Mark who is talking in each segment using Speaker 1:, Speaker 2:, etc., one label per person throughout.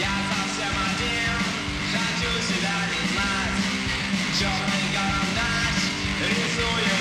Speaker 1: Я совсем один, хочу себя знать Черный карандаш рисует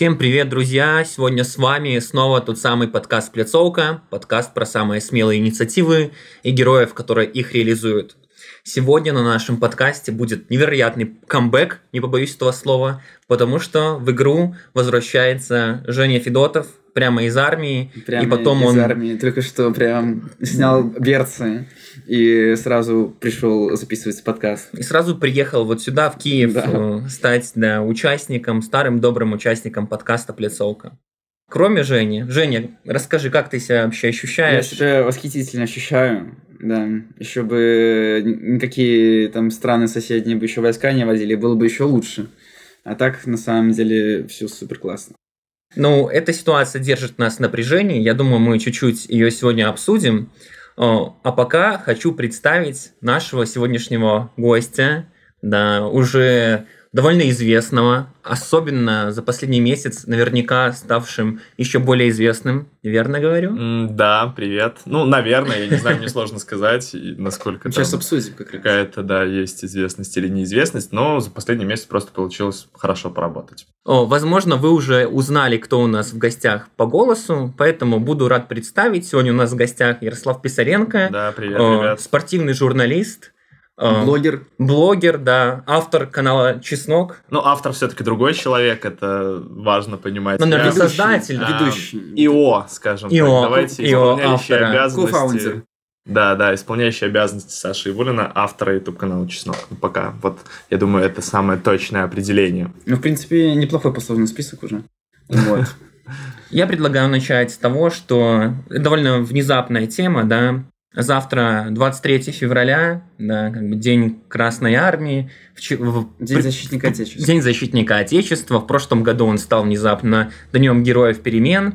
Speaker 2: Всем привет, друзья! Сегодня с вами снова тот самый подкаст «Пляцовка», подкаст про самые смелые инициативы и героев, которые их реализуют. Сегодня на нашем подкасте будет невероятный камбэк, не побоюсь этого слова, потому что в игру возвращается Женя Федотов прямо из армии,
Speaker 3: Прямо
Speaker 2: и потом
Speaker 3: из
Speaker 2: он...
Speaker 3: армии. Только что прям снял берцы и сразу пришел записывать подкаст.
Speaker 2: И сразу приехал вот сюда, в Киев,
Speaker 3: Да.
Speaker 2: э, стать да, участником, старым добрым участником подкаста «Пляцовка». Кроме Жени, Женя, расскажи, как ты себя вообще
Speaker 3: Я
Speaker 2: ощущаешь?
Speaker 3: себя восхитительно ощущаю. Да, еще бы никакие там страны соседние бы еще войска не водили, было бы еще лучше. А так, на самом деле, все супер классно.
Speaker 2: Ну, эта ситуация держит нас в напряжении. Я думаю, мы чуть-чуть ее сегодня обсудим. О, А пока хочу представить нашего сегодняшнего гостя, да, уже довольно известного, особенно за последний месяц наверняка ставшим еще более известным. Верно говорю?
Speaker 4: М, Да, привет. Ну, наверное, я не знаю, мне сложно сказать, насколько там
Speaker 3: Сейчас обсудим как
Speaker 4: какая-то, да, есть известность или неизвестность, но за последний месяц просто получилось хорошо поработать.
Speaker 2: О, возможно, вы уже узнали, кто у нас в гостях по голосу, поэтому буду рад представить. Сегодня у нас в гостях Ярослав Писаренко,
Speaker 4: Да, привет, ребят.
Speaker 2: спортивный журналист,
Speaker 3: Блогер.
Speaker 2: блогер, да, автор канала Чеснок,
Speaker 4: Ну, автор все-таки другой человек, это важно понимать.
Speaker 2: Ну, наверное, создатель.
Speaker 4: А,
Speaker 3: Ведущий.
Speaker 4: ИО, скажем
Speaker 2: ИО,
Speaker 4: так. Давайте
Speaker 2: ИО
Speaker 4: исполняющий
Speaker 2: автора.
Speaker 4: обязанности. Да, да, исполняющий обязанности Саши Ивулина, автора YouTube канала Чеснок. Ну, Пока, вот, я думаю, это самое точное определение.
Speaker 3: Ну, в принципе, неплохой послужный список уже. Вот.
Speaker 2: Я предлагаю начать с того, что довольно внезапная тема, да. Завтра, 23 февраля, да, как бы День Красной Армии. В в-
Speaker 3: День защитника Отечества.
Speaker 2: День защитника Отечества. В прошлом году он стал внезапно Днем Героев Перемен.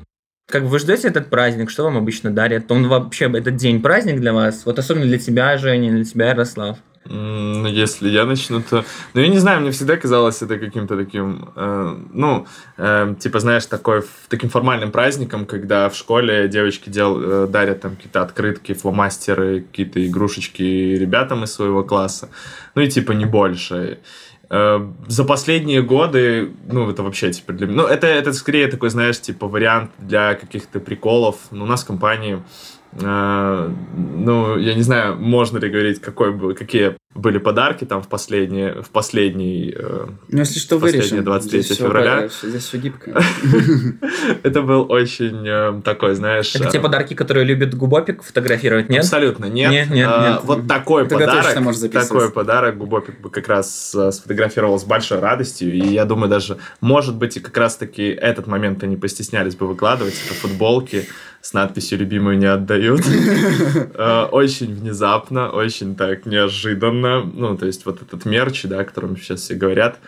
Speaker 2: Как вы ждете этот праздник? Что вам обычно дарят? Он вообще, этот день праздник для вас? Вот особенно для тебя, Женя, для тебя, Ярослав.
Speaker 4: Ну, если я начну, то... Ну, я не знаю, мне всегда казалось это каким-то таким... э, ну, э, типа, знаешь, такой, таким формальным праздником, когда в школе девочки дел, э, дарят там какие-то открытки, фломастеры, какие-то игрушечки ребятам из своего класса. Ну, и типа не больше. Э, За последние годы, ну, это вообще, типа, для меня... Ну, это, это скорее такой, знаешь, типа, вариант для каких-то приколов. Ну, у нас в компании ну, я не знаю, можно ли говорить, какой был, какие были подарки там в последние, в последний... э,
Speaker 3: Ну, если что,
Speaker 4: Последнее
Speaker 3: вырежем.
Speaker 4: 23
Speaker 3: Здесь
Speaker 4: февраля.
Speaker 3: по- Здесь все гибко.
Speaker 4: Это был очень э, такой, знаешь...
Speaker 2: Это
Speaker 4: э,
Speaker 2: те подарки, которые любит Губопик фотографировать, нет?
Speaker 4: Абсолютно нет.
Speaker 2: Нет, нет,
Speaker 4: А,
Speaker 2: нет.
Speaker 4: Вот такой подарок, такой подарок Губопик бы как раз э, сфотографировал с большой радостью, и я думаю даже, может быть, и как раз-таки этот момент они постеснялись бы выкладывать, это футболки с надписью «Любимую не отдают». Э, Очень внезапно, очень так неожиданно, ну, то есть вот этот мерч, да, о котором сейчас все говорят,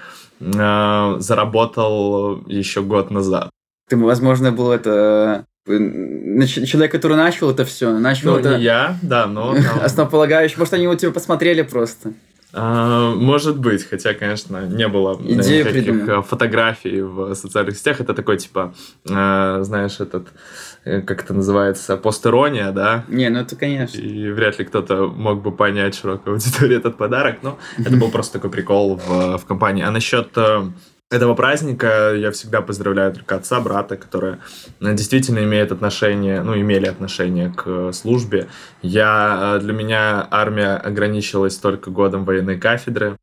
Speaker 4: э, заработал еще год назад.
Speaker 3: Ты, возможно, был это... э, Человек, который начал это все, начал
Speaker 4: Ну,
Speaker 3: это
Speaker 4: не я, да, но... там-
Speaker 3: основополагающий. Может, они вот тебя посмотрели просто.
Speaker 4: А, Может быть, хотя, конечно, не было э,
Speaker 3: Идею
Speaker 4: никаких
Speaker 3: придумал.
Speaker 4: э, фотографий в социальных сетях. Это такой, типа, э, знаешь, этот, как это называется, постерония, да?
Speaker 3: Не, ну это конечно.
Speaker 4: И вряд ли кто-то мог бы понять широкой аудитории этот подарок. Но это был просто такой прикол в, в компании. А насчет этого праздника я всегда поздравляю только отца, брата, которые э, действительно имеют отношение, ну, имели отношение к э, службе. Я, э, для меня армия ограничилась только годом военной кафедры.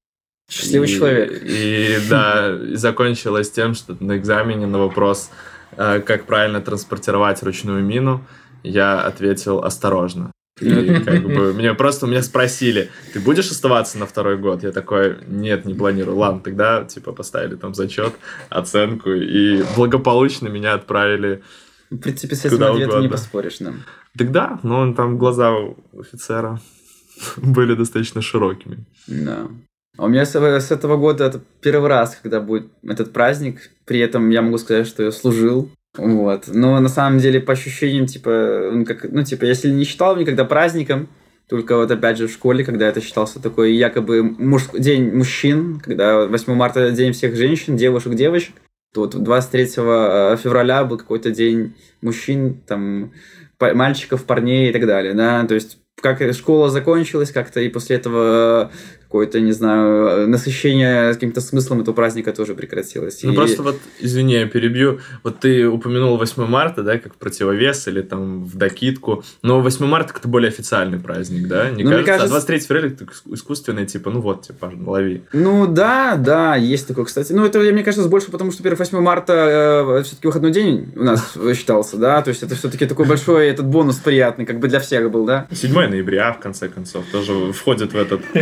Speaker 3: Счастливый
Speaker 4: И-
Speaker 3: человек.
Speaker 4: И да, и закончилось тем, что на экзамене на вопрос, как правильно транспортировать ручную мину, я ответил осторожно. И как бы меня просто меня спросили, ты будешь оставаться на второй год? Я такой, нет, не планирую. Ладно, тогда типа поставили там зачет, оценку и благополучно меня отправили.
Speaker 3: В принципе, с этим ответом не поспоришь нам.
Speaker 4: Тогда, ну там глаза у офицера были достаточно широкими.
Speaker 3: Да. А у меня с, с этого года это первый раз, когда будет этот праздник. При этом я могу сказать, что я служил. Вот. Но на самом деле, по ощущениям, типа, он как, ну, типа, если не считал никогда праздником, Только вот опять же в школе, когда это считался такой якобы муж... день мужчин, когда 8 марта день всех женщин, девушек, девочек, то вот 23 февраля был какой-то день мужчин, там, мальчиков, парней и так далее, да, то есть как школа закончилась, как-то и после этого какое-то, не знаю, насыщение каким-то смыслом этого праздника тоже прекратилось.
Speaker 4: Ну
Speaker 3: И-
Speaker 4: просто вот, извини, я перебью. Вот ты упомянул 8 марта, да, как противовес или там в докидку. Но 8 марта это более официальный праздник, да? Не
Speaker 3: Ну, мне
Speaker 4: кажется? А
Speaker 3: кажется-
Speaker 4: 23 февраля это иск- искусственный, типа, ну вот, типа, лови.
Speaker 3: Ну да, да, есть такое, кстати. Ну, это, мне кажется, больше потому, что, во-первых, 8 марта все-таки выходной день у нас считался, да, то есть это все-таки такой большой этот бонус приятный, как бы для всех был, да.
Speaker 4: 7 ноября, в конце концов, тоже входит в этот...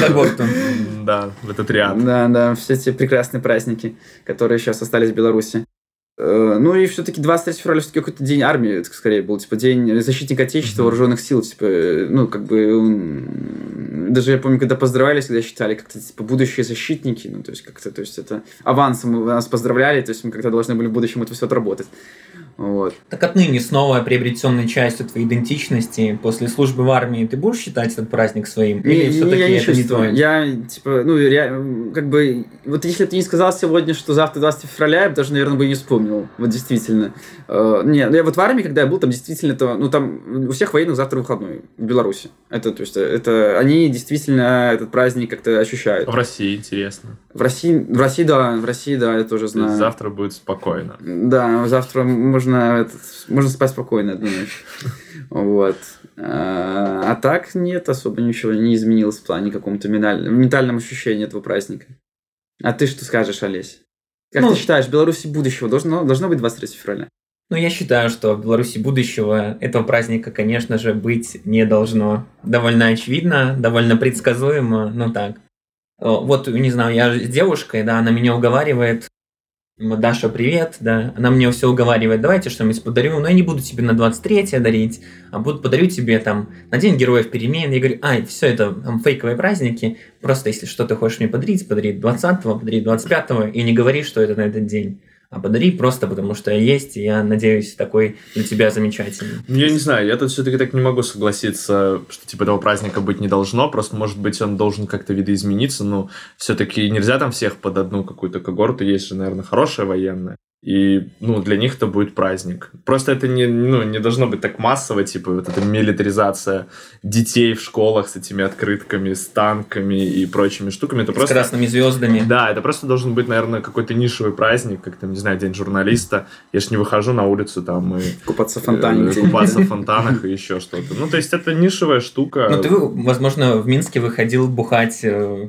Speaker 2: Когорту.
Speaker 4: Да, в этот ряд.
Speaker 3: Да, да, все эти прекрасные праздники, которые сейчас остались в Беларуси. Э, Ну и все-таки 23 февраля все-таки какой-то день армии, скорее был, типа день защитника Отечества, вооруженных сил, типа, э, ну, как бы, даже я помню, когда поздравляли, всегда считали как-то, типа, будущие защитники, ну, то есть, как-то, то есть, это авансом нас поздравляли, то есть, мы как-то должны были в будущем это все отработать. Вот.
Speaker 2: Так отныне снова приобретенной частью твоей идентичности после службы в армии ты будешь считать этот праздник своим? Или
Speaker 3: Не-
Speaker 2: все-таки
Speaker 3: я не
Speaker 2: это не
Speaker 3: чувствую.
Speaker 2: твое?
Speaker 3: Я, типа, ну, ре- как бы, вот если бы ты не сказал сегодня, что завтра 20 февраля, я бы даже, наверное, бы и не вспомнил. Вот действительно. Э, не, ну, я вот в армии, когда я был, там действительно, то, ну, там у всех военных завтра выходной в Беларуси. Это, то есть, это, они действительно этот праздник как-то ощущают.
Speaker 4: В России интересно.
Speaker 3: В России, в России, да, в России, да, я тоже
Speaker 4: То есть
Speaker 3: знаю.
Speaker 4: завтра будет спокойно.
Speaker 3: Да, завтра можно, этот, можно спать спокойно одну ночь. Вот. А а так нет, особо ничего не изменилось в плане каком-то менталь- в ментальном ощущении этого праздника. А ты что скажешь, Олесь? Как
Speaker 2: Ну-
Speaker 3: ты считаешь, в Беларуси будущего должно, должно быть 23 февраля?
Speaker 2: Ну, я считаю, что в Беларуси будущего этого праздника, конечно же, быть не должно. Довольно очевидно, довольно предсказуемо, ну так. О, Вот, не знаю, я с девушкой, да, она меня уговаривает, «М, Даша, привет, да, она мне все уговаривает, давайте что-нибудь подарю, но я не буду тебе на 23 дарить, а буду подарю тебе там на День Героев Перемен. Я говорю, ай, все это там фейковые праздники, просто если что ты хочешь мне подарить, подари 20-го, подари 25-го, и не говори, что это на этот день. А подари просто потому, что есть, и я надеюсь, такой для тебя замечательный.
Speaker 4: Ну, Я не знаю, я тут все-таки так не могу согласиться, что типа этого праздника быть не должно. Просто, может быть, он должен как-то видоизмениться, но все-таки нельзя там всех под одну какую-то когорту. Есть же, наверное, хорошая военная. И, ну, для них это будет праздник. Просто это не, ну, не должно быть так массово, типа вот эта милитаризация детей в школах с этими открытками, с танками и прочими штуками. Это
Speaker 2: С
Speaker 4: просто...
Speaker 2: красными звездами.
Speaker 4: Да, это просто должен быть, наверное, какой-то нишевый праздник, как там, не знаю, День журналиста. Я ж не выхожу на улицу там и
Speaker 3: Купаться в фонтане
Speaker 4: э, купаться в фонтанах и еще что-то. Ну, то есть это нишевая штука.
Speaker 2: Ну, ты, возможно, в Минске выходил бухать э,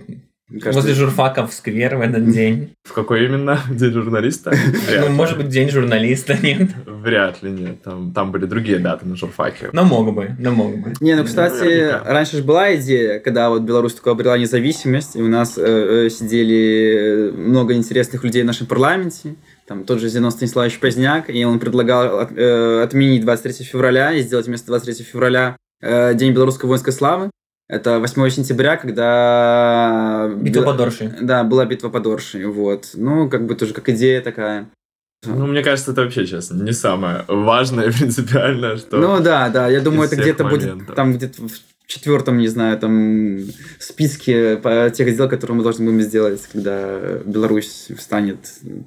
Speaker 3: Кажется,
Speaker 2: возле журфака в сквер в этот день.
Speaker 4: В какой именно? День журналиста? Вряд
Speaker 2: Ну,
Speaker 4: ли.
Speaker 2: может быть, день журналиста, нет?
Speaker 4: Вряд ли, нет. Там, там были другие даты на журфаке.
Speaker 2: Но мог бы, но мог бы.
Speaker 3: Не, ну, кстати,
Speaker 4: Наверняка.
Speaker 3: раньше же была идея, когда вот Беларусь только обрела независимость, и у нас э, э, сидели много интересных людей в нашем парламенте, там тот же Зенон Станиславович Поздняк, и он предлагал от- э, отменить 23 февраля и сделать вместо 23 февраля э, День белорусской воинской славы. Это 8 сентября, когда...
Speaker 2: Битва
Speaker 3: Бел-
Speaker 2: под Оршей.
Speaker 3: Да, была битва под Оршей, вот. Ну, как бы тоже как идея такая.
Speaker 4: Ну, мне кажется, это вообще, честно, не самое важное принципиальное, что...
Speaker 3: Ну да, да, я думаю, это где-то будет там где-то в четвертом, не знаю, там списке по тех дел, которые мы должны будем сделать, когда Беларусь станет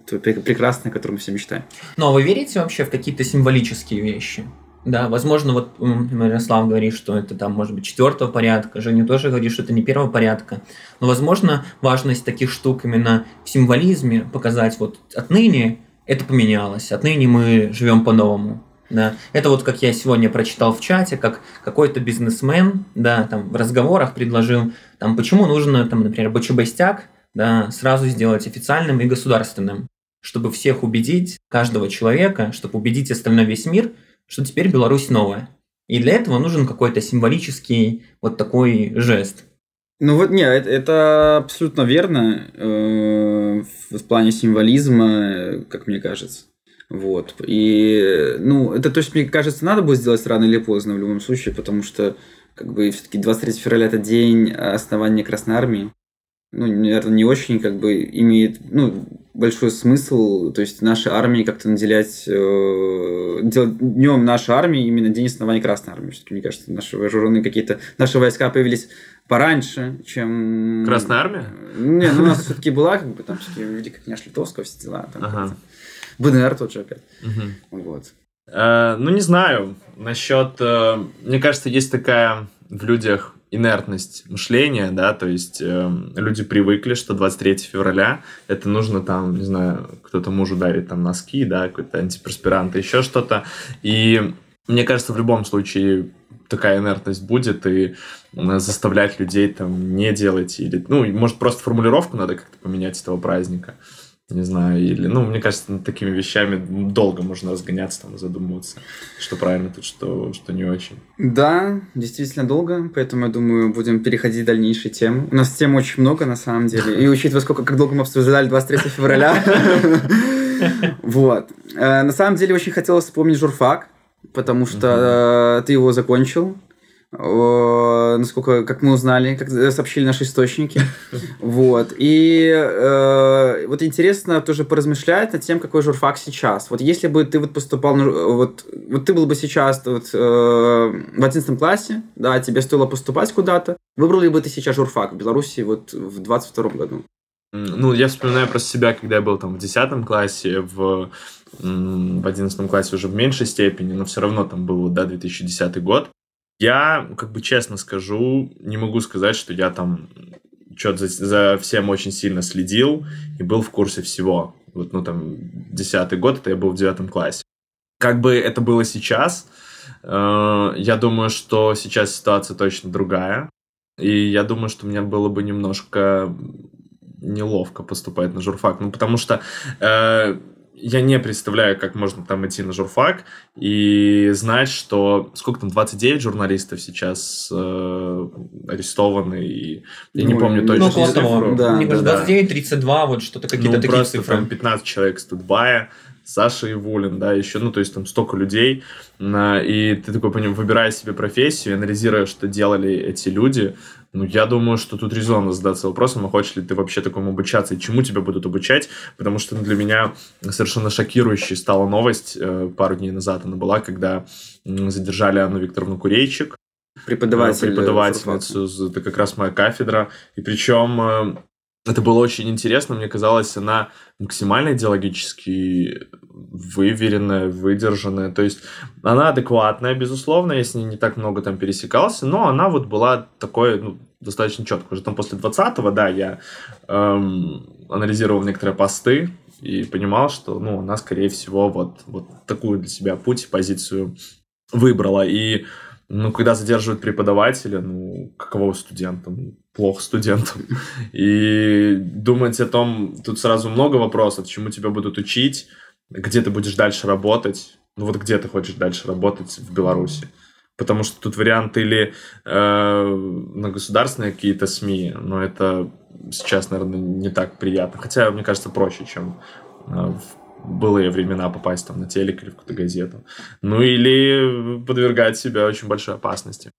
Speaker 3: прекрасной, о которой мы все мечтаем.
Speaker 2: Но вы верите вообще в какие-то символические вещи? Да, возможно, вот м, Ярослав говорит, что это там может быть четвертого порядка, Женя тоже говорит, что это не первого порядка. Но, возможно, важность таких штук именно в символизме показать вот отныне это поменялось, отныне мы живем по-новому. Да. Это вот как я сегодня прочитал в чате, как какой-то бизнесмен, да, там в разговорах предложил, там, почему нужно, там, например, БЧБ-стяг, да, сразу сделать официальным и государственным, чтобы всех убедить, каждого человека, чтобы убедить остальной весь мир, что теперь Беларусь новая. И для этого нужен какой-то символический вот такой жест.
Speaker 3: Ну вот, нет, это, абсолютно верно э, в, плане символизма, как мне кажется. Вот. И, ну, это, то есть, мне кажется, надо будет сделать рано или поздно в любом случае, потому что, как бы, все-таки 23 февраля – это день основания Красной Армии. Ну, наверное, не очень как бы имеет, ну, большой смысл, то есть нашей армии как-то наделять, э, делать днем нашей армии именно день основания Красной Армии. Все-таки, мне кажется, наши вооруженные какие-то, наши войска появились пораньше, чем...
Speaker 4: Красная армия?
Speaker 3: Не, ну у нас все-таки была, как бы, там, все-таки Великая княж Литовского, все дела. Там,
Speaker 4: Ага.
Speaker 3: БНР тот же опять. Вот.
Speaker 4: Э, ну, не знаю. Насчет... э, мне кажется, есть такая в людях инертность мышления, да, то есть э, люди привыкли, что 23 февраля это нужно там, не знаю, кто-то мужу дарит там носки, да, какой-то антиперспирант, еще что-то. И мне кажется, в любом случае такая инертность будет, и э, заставлять людей там не делать, или, ну, может, просто формулировку надо как-то поменять этого праздника. Не знаю, или, ну, мне кажется, над такими вещами долго можно разгоняться там и задумываться, что правильно тут, что, что не очень.
Speaker 3: Да, действительно долго, поэтому, я думаю, будем переходить к дальнейшей темы. У нас тем очень много, на самом деле. И учитывая, сколько, как долго мы обсуждали 23 февраля. Вот. Э, На самом деле, очень хотелось вспомнить журфак, потому что э, ты его закончил. Насколько, как мы узнали, как сообщили наши источники. Вот. И э, вот интересно тоже поразмышлять над тем, какой журфак сейчас. Вот если бы ты вот поступал, вот, вот ты был бы сейчас вот, э, в 11 классе, да, тебе стоило поступать куда-то, выбрал ли бы ты сейчас журфак в Беларуси вот в 22 году?
Speaker 4: Ну, я вспоминаю просто себя, когда я был там в 10 классе, в, в 11 классе уже в меньшей степени, но все равно там был, да, 2010 год. Я, как бы честно скажу, не могу сказать, что я там что-то за, за всем очень сильно следил и был в курсе всего. Вот, ну, там, 10 год, это я был в 9 классе. Как бы это было сейчас, э, я думаю, что сейчас ситуация точно другая. И я думаю, что мне было бы немножко неловко поступать на журфак. Ну, потому что э, я не представляю, как можно там идти на журфак и знать, что сколько там, 29 журналистов сейчас э, арестованы, и я не
Speaker 3: Ну,
Speaker 4: помню
Speaker 3: ну,
Speaker 4: точно
Speaker 2: Ну, около того.
Speaker 3: Да,
Speaker 2: Мне кажется,
Speaker 3: да.
Speaker 2: 29, 32, вот что-то какие-то
Speaker 4: ну,
Speaker 2: такие
Speaker 4: просто
Speaker 2: цифры.
Speaker 4: там 15 человек с Тутбая, Саша Ивулин, да, еще, ну, то есть там столько людей, и ты такой, поним, выбирая себе профессию, анализируя, что делали эти люди, ну, я думаю, что тут резонно задаться вопросом, а хочешь ли ты вообще такому обучаться, и чему тебя будут обучать, потому что для меня совершенно шокирующей стала новость э, пару дней назад она была, когда задержали Анну Викторовну Курейчик,
Speaker 3: Преподаватель.
Speaker 4: э, преподавательницу, это как раз моя кафедра. И причем э, это было очень интересно, мне казалось, она максимально идеологически выверенная, выдержанная. То есть она адекватная, безусловно, я с ней не так много там пересекался, но она вот была такой, ну, достаточно четко. Уже там после 20-го, да, я эм, анализировал некоторые посты и понимал, что, ну, она, скорее всего, вот, вот такую для себя путь и позицию выбрала. И ну, когда задерживают преподавателя, ну, каково студентам? Плохо студентам. И думать о том, тут сразу много вопросов, чему тебя будут учить, где ты будешь дальше работать. Ну, вот где ты хочешь дальше работать в Беларуси. Потому что тут вариант или э, на государственные какие-то СМИ, но это сейчас, наверное, не так приятно. Хотя, мне кажется, проще, чем э, в былые времена попасть там на телек или в какую-то газету. Ну или подвергать себя очень большой опасности.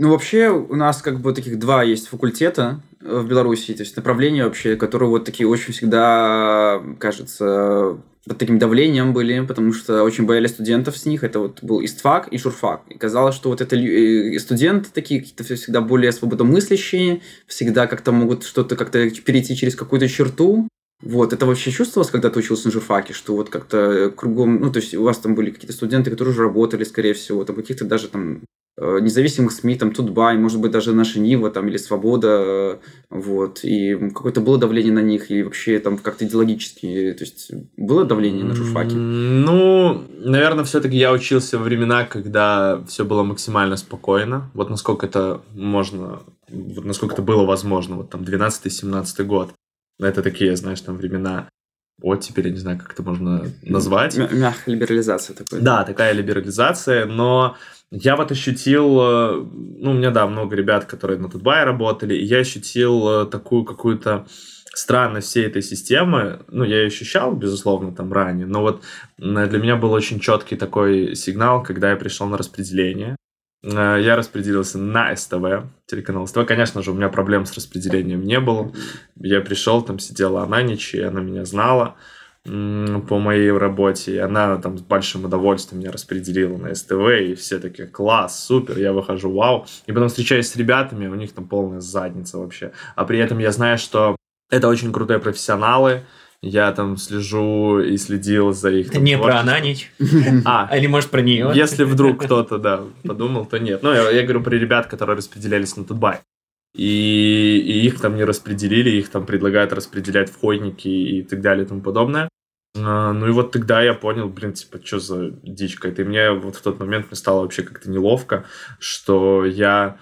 Speaker 3: Ну, вообще, у нас как бы таких два есть факультета э, в Беларуси, то есть направления вообще, которые вот такие очень всегда, кажется, под таким давлением были, потому что очень боялись студентов с них. Это вот был истфак и журфак. И казалось, что вот это э, студенты такие какие-то всегда более свободомыслящие, всегда как-то могут что-то как-то перейти через какую-то черту. Вот, это вообще чувствовалось, когда ты учился на журфаке, что вот как-то кругом, ну, то есть у вас там были какие-то студенты, которые уже работали, скорее всего, там каких-то даже там э, независимых СМИ, там Тутбай, может быть, даже наша Нива там или Свобода, э, вот, и какое-то было давление на них, и вообще там как-то идеологически, то есть было давление на журфаке?
Speaker 4: Ну, наверное, все-таки я учился во времена, когда все было максимально спокойно. Вот насколько это можно, вот насколько это было возможно, вот там 12-17 год. Это такие, знаешь, там времена вот теперь я не знаю, как это можно назвать.
Speaker 3: Мя- Мягкая либерализация такой.
Speaker 4: Да, такая либерализация, но я вот ощутил, э, ну, у меня, да, много ребят, которые на Тутбае работали, и я ощутил э, такую какую-то странность всей этой системы. Ну, я ее ощущал, безусловно, там ранее, но вот м, для меня был очень четкий такой сигнал, когда я пришел на распределение. э, я распределился на СТВ, телеканал СТВ. Конечно же, у меня проблем с распределением не было. Я пришел, там сидела она ничья, она меня знала по моей работе, и она там с большим удовольствием меня распределила на СТВ, и все такие, класс, супер, я выхожу, вау. И потом встречаюсь с ребятами, у них там полная задница вообще. А при этом я знаю, что это очень крутые профессионалы, я там слежу и следил за их... там,
Speaker 2: Не про. Ананич.
Speaker 4: А,
Speaker 2: Или, может, про нее.
Speaker 4: если вдруг кто-то, да, подумал, то нет. Ну, я, я говорю про ребят, которые распределялись на Тутбай. И, и их там не распределили, их там предлагают распределять входники и так далее и тому подобное. А, Ну и вот тогда я понял, блин, типа, что за дичь какая-то. И мне вот в тот момент мне стало вообще как-то неловко, что я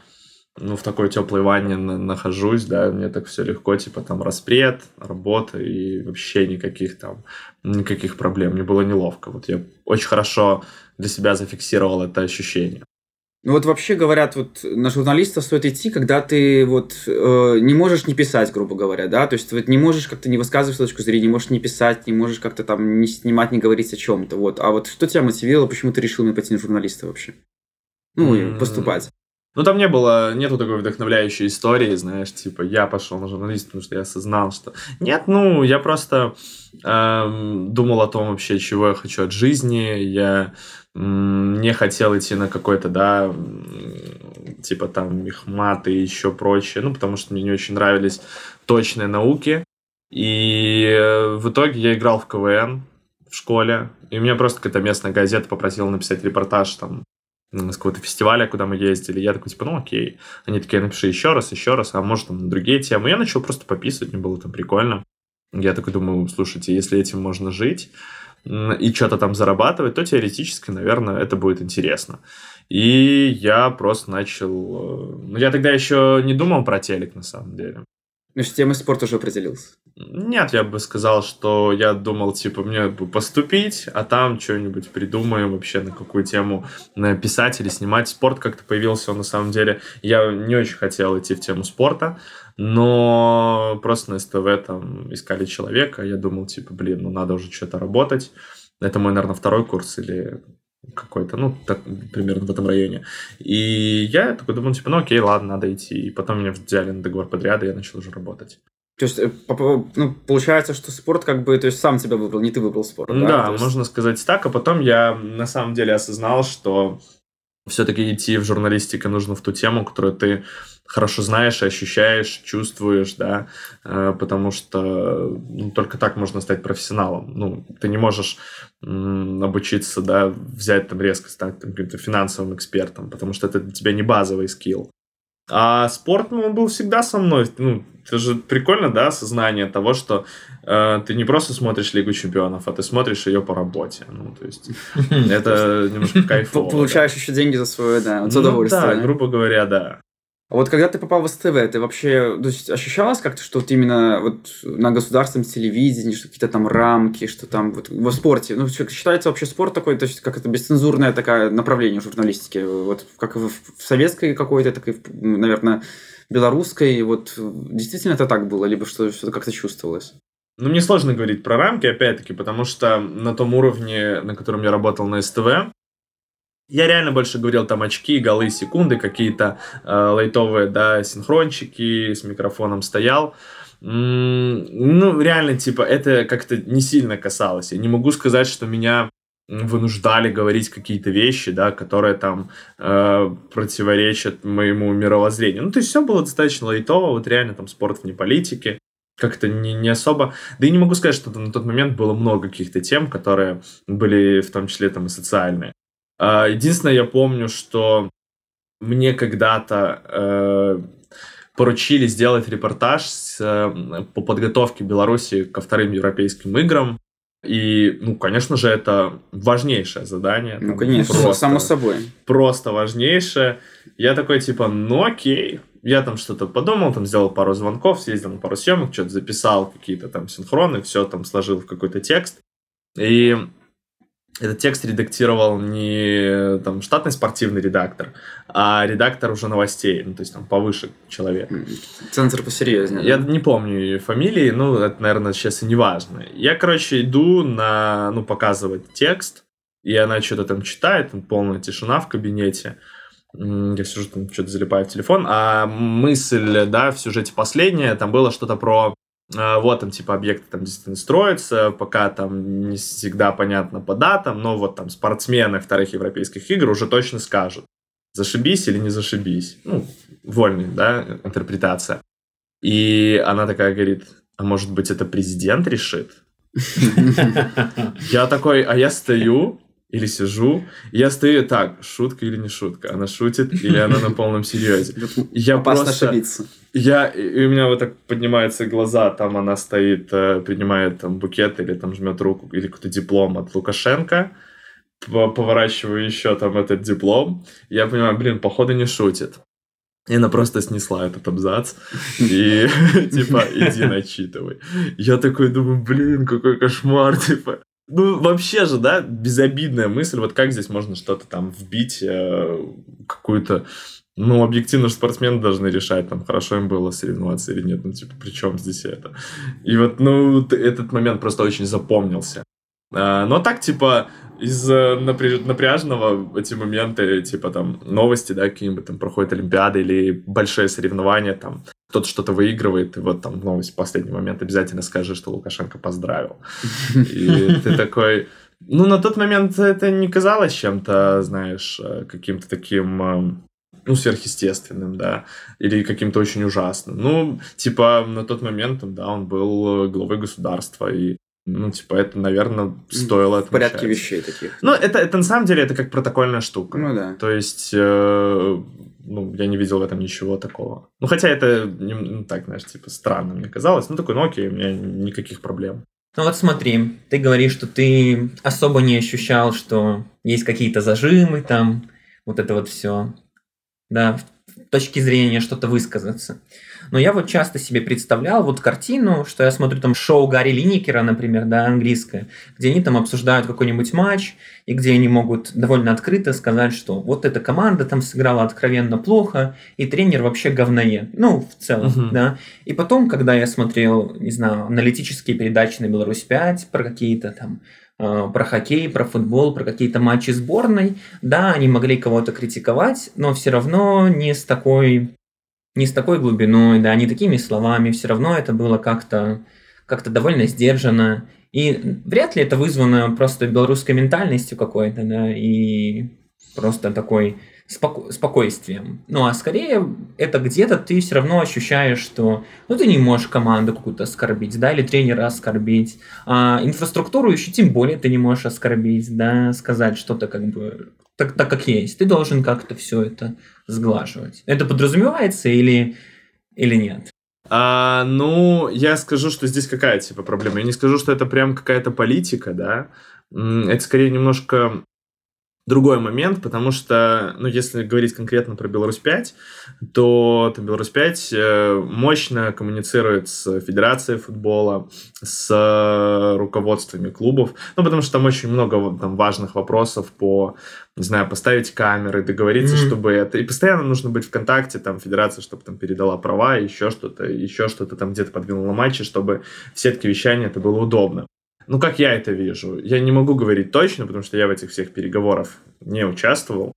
Speaker 4: ну, в такой теплой ванне на- нахожусь, да, мне так все легко, типа, там, распред, работа и вообще никаких там, никаких проблем, мне было неловко. Вот я очень хорошо для себя зафиксировал это ощущение.
Speaker 3: Ну вот вообще говорят, вот на журналиста стоит идти, когда ты вот э, не можешь не писать, грубо говоря, да, то есть вот не можешь как-то не высказывать свою точку зрения, не можешь не писать, не можешь как-то там не снимать, не говорить о чем-то, вот. А вот что тебя мотивировало, почему ты решил именно пойти на журналиста вообще? Ну, и поступать.
Speaker 4: Ну, там не было, нету такой вдохновляющей истории, знаешь, типа, я пошел на журналист, потому что я осознал, что... Нет, ну, я просто эм, думал о том вообще, чего я хочу от жизни, я не хотел идти на какой-то, да, типа там мехмат и еще прочее, ну, потому что мне не очень нравились точные науки, и э, в итоге я играл в КВН в школе, и меня просто какая-то местная газета попросила написать репортаж там м, с какого-то фестиваля, куда мы ездили. Я такой, типа, ну окей. Они такие, напиши еще раз, еще раз, а может там другие темы. Я начал просто пописывать, мне было там прикольно. Я такой думаю, слушайте, если этим можно жить и что-то там зарабатывать, то теоретически, наверное, это будет интересно. И я просто начал... э, Ну, я тогда еще не думал про телек, на самом деле.
Speaker 3: Ну, с темой спорт уже определился.
Speaker 4: Нет, я бы сказал, что я думал, типа, мне бы поступить, а там что-нибудь придумаем вообще, на какую тему писать или снимать. Спорт как-то появился, на самом деле... Я не очень хотел идти в тему спорта, но просто на СТВ там искали человека, я думал, типа, блин, ну надо уже что-то работать. Это мой, наверное, второй курс или какой-то, ну, так, примерно в этом районе. И я такой думал, типа, ну окей, ладно, надо идти. И потом меня взяли на договор подряда, и я начал уже работать.
Speaker 3: То есть, э, ну, получается, что спорт как бы, то есть сам тебя выбрал, не ты выбрал спорт, да?
Speaker 4: Да,
Speaker 3: есть-
Speaker 4: можно сказать так. А потом я на самом деле осознал, что все-таки идти в журналистику нужно в ту тему, которую ты хорошо знаешь, ощущаешь, чувствуешь, да, э, потому что ну, только так можно стать профессионалом. Ну, ты не можешь обучиться, да, взять там резко стать каким-то финансовым экспертом, потому что это для тебя не базовый скилл. А спорт, ну, был всегда со мной. Ну, это же прикольно, да, осознание того, что э, ты не просто смотришь Лигу Чемпионов, а ты смотришь ее по работе. Ну, то есть, это немножко кайфово.
Speaker 3: Получаешь еще деньги за свое, да,
Speaker 4: Ну
Speaker 3: удовольствие.
Speaker 4: да, грубо говоря, да.
Speaker 3: А вот когда ты попал в СТВ, ты вообще то есть, ощущалось как-то, что вот именно вот на государственном телевидении, что какие-то там рамки, что там вот во спорте, ну, что- считается вообще спорт такой, то есть как это бесцензурное такое направление журналистики, вот как в, в советской какой-то, так и, в, наверное, белорусской, вот действительно это так было, либо что что-то как-то чувствовалось?
Speaker 4: Ну, мне сложно говорить про рамки, опять-таки, потому что на том уровне, на котором я работал на СТВ, я реально больше говорил там очки, голы, секунды, какие-то э, лайтовые, да, синхрончики, с микрофоном стоял. М, Ну, реально, типа, это как-то не сильно касалось. Я не могу сказать, что меня вынуждали говорить какие-то вещи, да, которые там э, противоречат моему мировоззрению. Ну, то есть все было достаточно лайтово, вот реально там спорт вне политики как-то не, не особо... Да и не могу сказать, что на тот момент было много каких-то тем, которые были в том числе там и социальные. А, Единственное, я помню, что мне когда-то э, поручили сделать репортаж с, э, по подготовке Беларуси ко вторым европейским играм. И, ну, конечно же, это важнейшее задание.
Speaker 3: Ну,
Speaker 4: Там
Speaker 3: конечно,
Speaker 4: просто-
Speaker 3: само собой.
Speaker 4: просто важнейшее. Я такой, типа, ну окей. Я там что-то подумал, там сделал пару звонков, съездил на пару съемок, что-то записал, какие-то там синхроны, все там сложил в какой-то текст. И этот текст редактировал не там штатный спортивный редактор, а редактор уже новостей, ну, то есть там повыше человек.
Speaker 3: Центр посерьезнее.
Speaker 4: Я
Speaker 3: да?
Speaker 4: не помню ее фамилии, ну, это, наверное, сейчас и не важно. Я, короче, иду на, ну, показывать текст, и она что-то там читает, там полная тишина в кабинете. я сижу там, что-то залипаю в телефон, а мысль, да, в сюжете последняя, там было что-то про вот там типа объекты там действительно строятся, пока там не всегда понятно по датам, но вот там спортсмены вторых европейских игр уже точно скажут, зашибись или не зашибись. Ну, вольная, да, интерпретация. И она такая говорит, а может быть это президент решит? Я такой, а я стою или сижу, и я стою так, шутка или не шутка, она шутит или она на полном серьезе. Я просто...
Speaker 3: ошибиться.
Speaker 4: Я, и у меня вот так поднимаются глаза, там она стоит, э, принимает там букет или там жмет руку, или какой-то диплом от Лукашенко, поворачиваю еще там этот диплом, я понимаю, блин, походу не шутит. И она просто снесла этот абзац и типа иди начитывай. Я такой думаю, блин, какой кошмар, типа. Ну, вообще же, да, безобидная мысль, вот как здесь можно что-то там вбить, э, какую-то ну, объективно же спортсмены должны решать, там, хорошо им было соревноваться или нет. Ну, типа, при чем здесь это? И вот, ну, этот момент просто очень запомнился. А, но так, типа, из э, напря- напряжного эти моменты, типа, там, новости, да, какие-нибудь там проходят Олимпиады или большие соревнования, там, кто-то что-то выигрывает, и вот там новость в последний момент обязательно скажи, что Лукашенко поздравил. И ты такой... Ну, на тот момент это не казалось чем-то, знаешь, э, каким-то таким э, ну, сверхъестественным, да, или каким-то очень ужасным. Ну, типа, на тот момент, да, он был главой государства, и, ну, типа, это, наверное, стоило
Speaker 3: В порядке
Speaker 4: отмечать.
Speaker 3: вещей таких.
Speaker 4: Ну, это, это на самом деле, это как протокольная штука.
Speaker 3: Ну да.
Speaker 4: То есть, э, ну, я не видел в этом ничего такого. Ну, хотя это, ну, так, знаешь, типа, странно мне казалось. Ну, такой, ну, окей, у меня никаких проблем.
Speaker 2: Ну вот смотри, ты говоришь, что ты особо не ощущал, что есть какие-то зажимы там, вот это вот все, да, в точки зрения что-то высказаться. Но я вот часто себе представлял вот картину, что я смотрю там шоу Гарри Линникера, например, да, английское, где они там обсуждают какой-нибудь матч, и где они могут довольно открыто сказать, что вот эта команда там сыграла откровенно плохо, и тренер вообще говноед. Ну, в целом,
Speaker 4: Мгм.
Speaker 2: да. И потом, когда я смотрел, не знаю, аналитические передачи на Беларусь-5 про какие-то там э, про хоккей, про футбол, про какие-то матчи сборной, да, они могли кого-то критиковать, но все равно не с такой не с такой глубиной, да, не такими словами, все равно это было как-то как-то довольно сдержанно. И вряд ли это вызвано просто белорусской ментальностью какой-то, да, и просто такой споко- спокойствием. Ну, а скорее это где-то ты все равно ощущаешь, что ну, ты не можешь команду какую-то оскорбить, да, или тренера оскорбить. А инфраструктуру еще тем более ты не можешь оскорбить, да, сказать что-то как бы так, так как есть. Ты должен как-то все это сглаживать. Это подразумевается или, или нет?
Speaker 4: А, ну, я скажу, что здесь какая типа проблема. Я не скажу, что это прям какая-то политика, да. Это скорее немножко другой момент, потому что, ну, если говорить конкретно про Беларусь 5, то там, Беларусь 5 э, мощно коммуницирует с Федерацией футбола, с руководствами клубов, ну, потому что там очень много там, важных вопросов по, не знаю, поставить камеры, договориться,
Speaker 2: Мгм.
Speaker 4: чтобы это... И постоянно нужно быть в контакте, там, Федерация, чтобы там передала права, еще что-то, еще что-то там где-то подвинула матчи, чтобы в сетке вещания это было удобно. Ну, как я это вижу? Я не могу говорить точно, потому что я в этих всех переговорах не участвовал.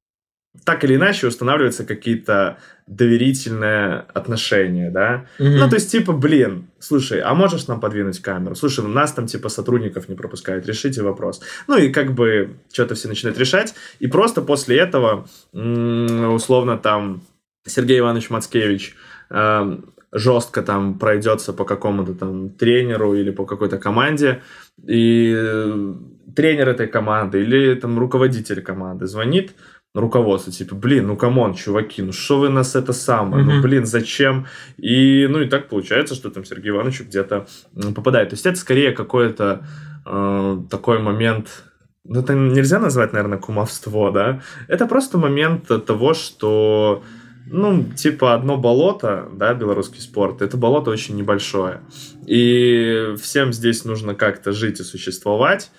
Speaker 4: Так или иначе устанавливаются какие-то доверительные отношения, да? Ну, то есть, типа, блин, слушай, а можешь нам подвинуть камеру? Слушай, ну, нас там, типа, сотрудников не пропускают, решите вопрос. Ну, и как бы что-то все начинают решать. И просто после этого, условно, там, Сергей Иванович Мацкевич эм, жестко там пройдется по какому-то там тренеру или по какой-то команде, и э, тренер этой команды или там руководитель команды звонит руководству, типа, блин, ну come on, чуваки, ну что вы нас это самое, ну
Speaker 2: Мгм.
Speaker 4: блин, зачем? И, ну и так получается, что там Сергей Иванович где-то попадает. То есть это скорее какой-то э, такой момент, ну это нельзя назвать, наверное, кумовство, да? Это просто момент того, что ну, типа одно болото, да, белорусский спорт, это болото очень небольшое. И всем здесь нужно как-то жить и существовать.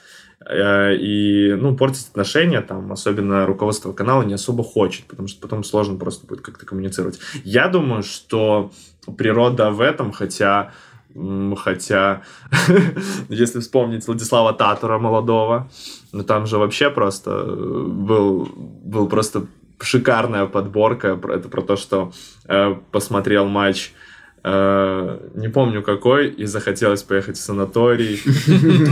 Speaker 4: Э, И, ну, портить отношения, там, особенно руководство канала не особо хочет, потому что потом сложно просто будет как-то коммуницировать. Я думаю, что природа в этом, хотя Хотя, если вспомнить Владислава Татура молодого, ну там же вообще просто э, был, был просто шикарная подборка. Про- Это про то, что э, посмотрел матч э, не помню какой, и захотелось поехать в санаторий.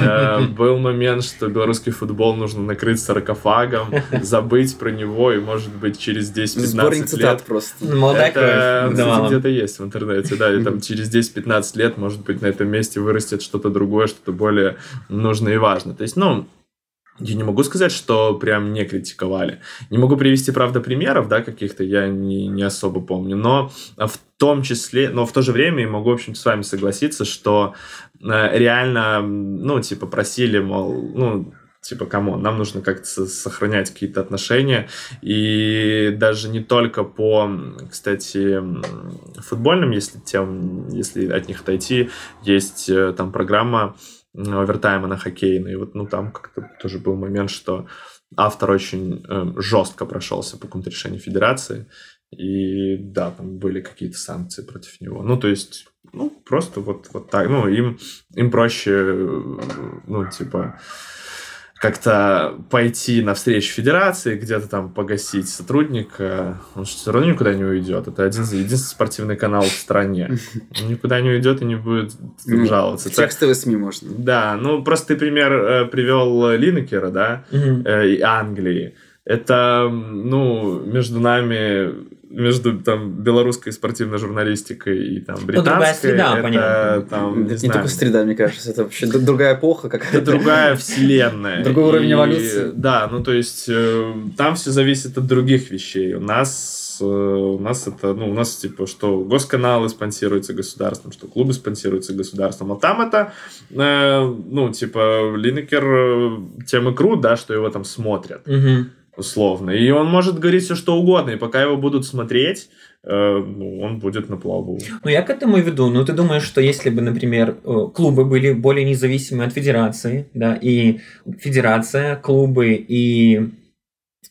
Speaker 4: Э, Был момент, что белорусский футбол нужно накрыть саркофагом, забыть про него, и, может быть, через 10-15
Speaker 3: Сборник
Speaker 4: лет
Speaker 3: цитат просто.
Speaker 2: Молодая
Speaker 4: это, где-то есть в интернете, да, и там через 10-15 лет, может быть, на этом месте вырастет что-то другое, что-то более нужное и важное. То есть, ну, я не могу сказать, что прям не критиковали. Не могу привести, правда, примеров, да, каких-то, я не, не особо помню, но в том числе, но в то же время я могу, в общем-то, с вами согласиться, что э, реально, ну, типа, просили, мол, ну, типа, кому нам нужно как-то со- сохранять какие-то отношения, и даже не только по, кстати, футбольным, если тем, если от них отойти, есть э, там программа овертайма на хоккейной, и вот, ну, там как-то тоже был момент, что автор очень э, жестко прошелся по какому-то решению федерации, и да, там были какие-то санкции против него. Ну, то есть, ну, просто вот, вот так. Ну, им, им проще, э, ну, типа, как-то пойти навстречу федерации, где-то там погасить сотрудника. Он же все равно никуда не уйдет. Это один, единственный спортивный канал в стране. Он никуда не уйдет и не будет
Speaker 3: Ну,
Speaker 4: жаловаться.
Speaker 3: В текстовые СМИ можно.
Speaker 4: Да, ну просто ты пример э, привел Линекера, да, э, и Англии. Это, ну, между нами, между там белорусской спортивной журналистикой и там
Speaker 2: другая
Speaker 4: британской,
Speaker 2: среда,
Speaker 4: это
Speaker 2: понятно.
Speaker 4: там, не,
Speaker 3: не
Speaker 4: знаю,
Speaker 3: только среда, мне кажется, это вообще другая эпоха
Speaker 4: это
Speaker 3: какая-то.
Speaker 4: другая вселенная.
Speaker 3: Другой уровень эволюции.
Speaker 4: Да, ну то есть э, там все зависит от других вещей. У нас э, у нас это, ну, у нас типа, что госканалы спонсируются государством, что клубы спонсируются государством, а там это, э, ну, типа, Линекер тем и крут, да, что его там смотрят. Условно. И он может говорить все, что угодно, и пока его будут смотреть, э, ну, он будет на плаву.
Speaker 2: Ну, я к этому и веду. Ну, ты думаешь, что если бы, например, э, клубы были более независимы от федерации, да, и федерация, клубы и,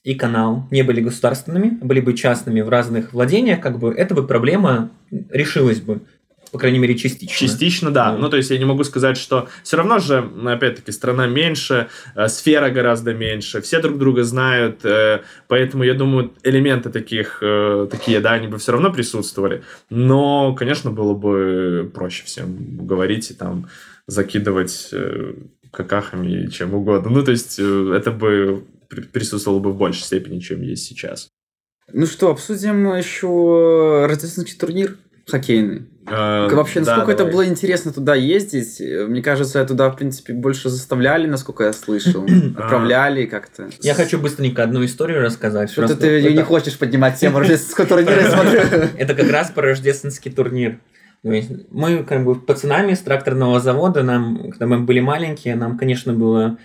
Speaker 2: и канал не были государственными, были бы частными в разных владениях, как бы эта бы проблема решилась бы, по крайней мере, частично.
Speaker 4: Частично, да.
Speaker 2: Да.
Speaker 4: Ну, то есть я не могу сказать, что все равно же, опять-таки, страна меньше, э, сфера гораздо меньше, все друг друга знают, э, поэтому я думаю, элементы таких, э, такие, да, они бы все равно присутствовали. Но, конечно, было бы проще всем говорить и там закидывать э, какахами и чем угодно. Ну, то есть э, это бы при- присутствовало бы в большей степени, чем есть сейчас.
Speaker 3: Ну что, обсудим еще рождественский турнир хоккейный.
Speaker 4: Э,
Speaker 3: Вообще,
Speaker 4: да,
Speaker 3: насколько это
Speaker 4: давай.
Speaker 3: было интересно туда ездить? Э, Мне кажется, туда, в принципе, больше заставляли, насколько я слышал. Отправляли как-то.
Speaker 2: Я хочу быстренько одну историю рассказать.
Speaker 3: Что-то
Speaker 2: Просто
Speaker 3: ты
Speaker 2: это-
Speaker 3: не хочешь поднимать тему рождественского турнира, я смотрю.
Speaker 2: Это как раз про рождественский турнир. Мы как бы пацанами с тракторного завода, нам, когда мы были маленькие, нам, конечно, было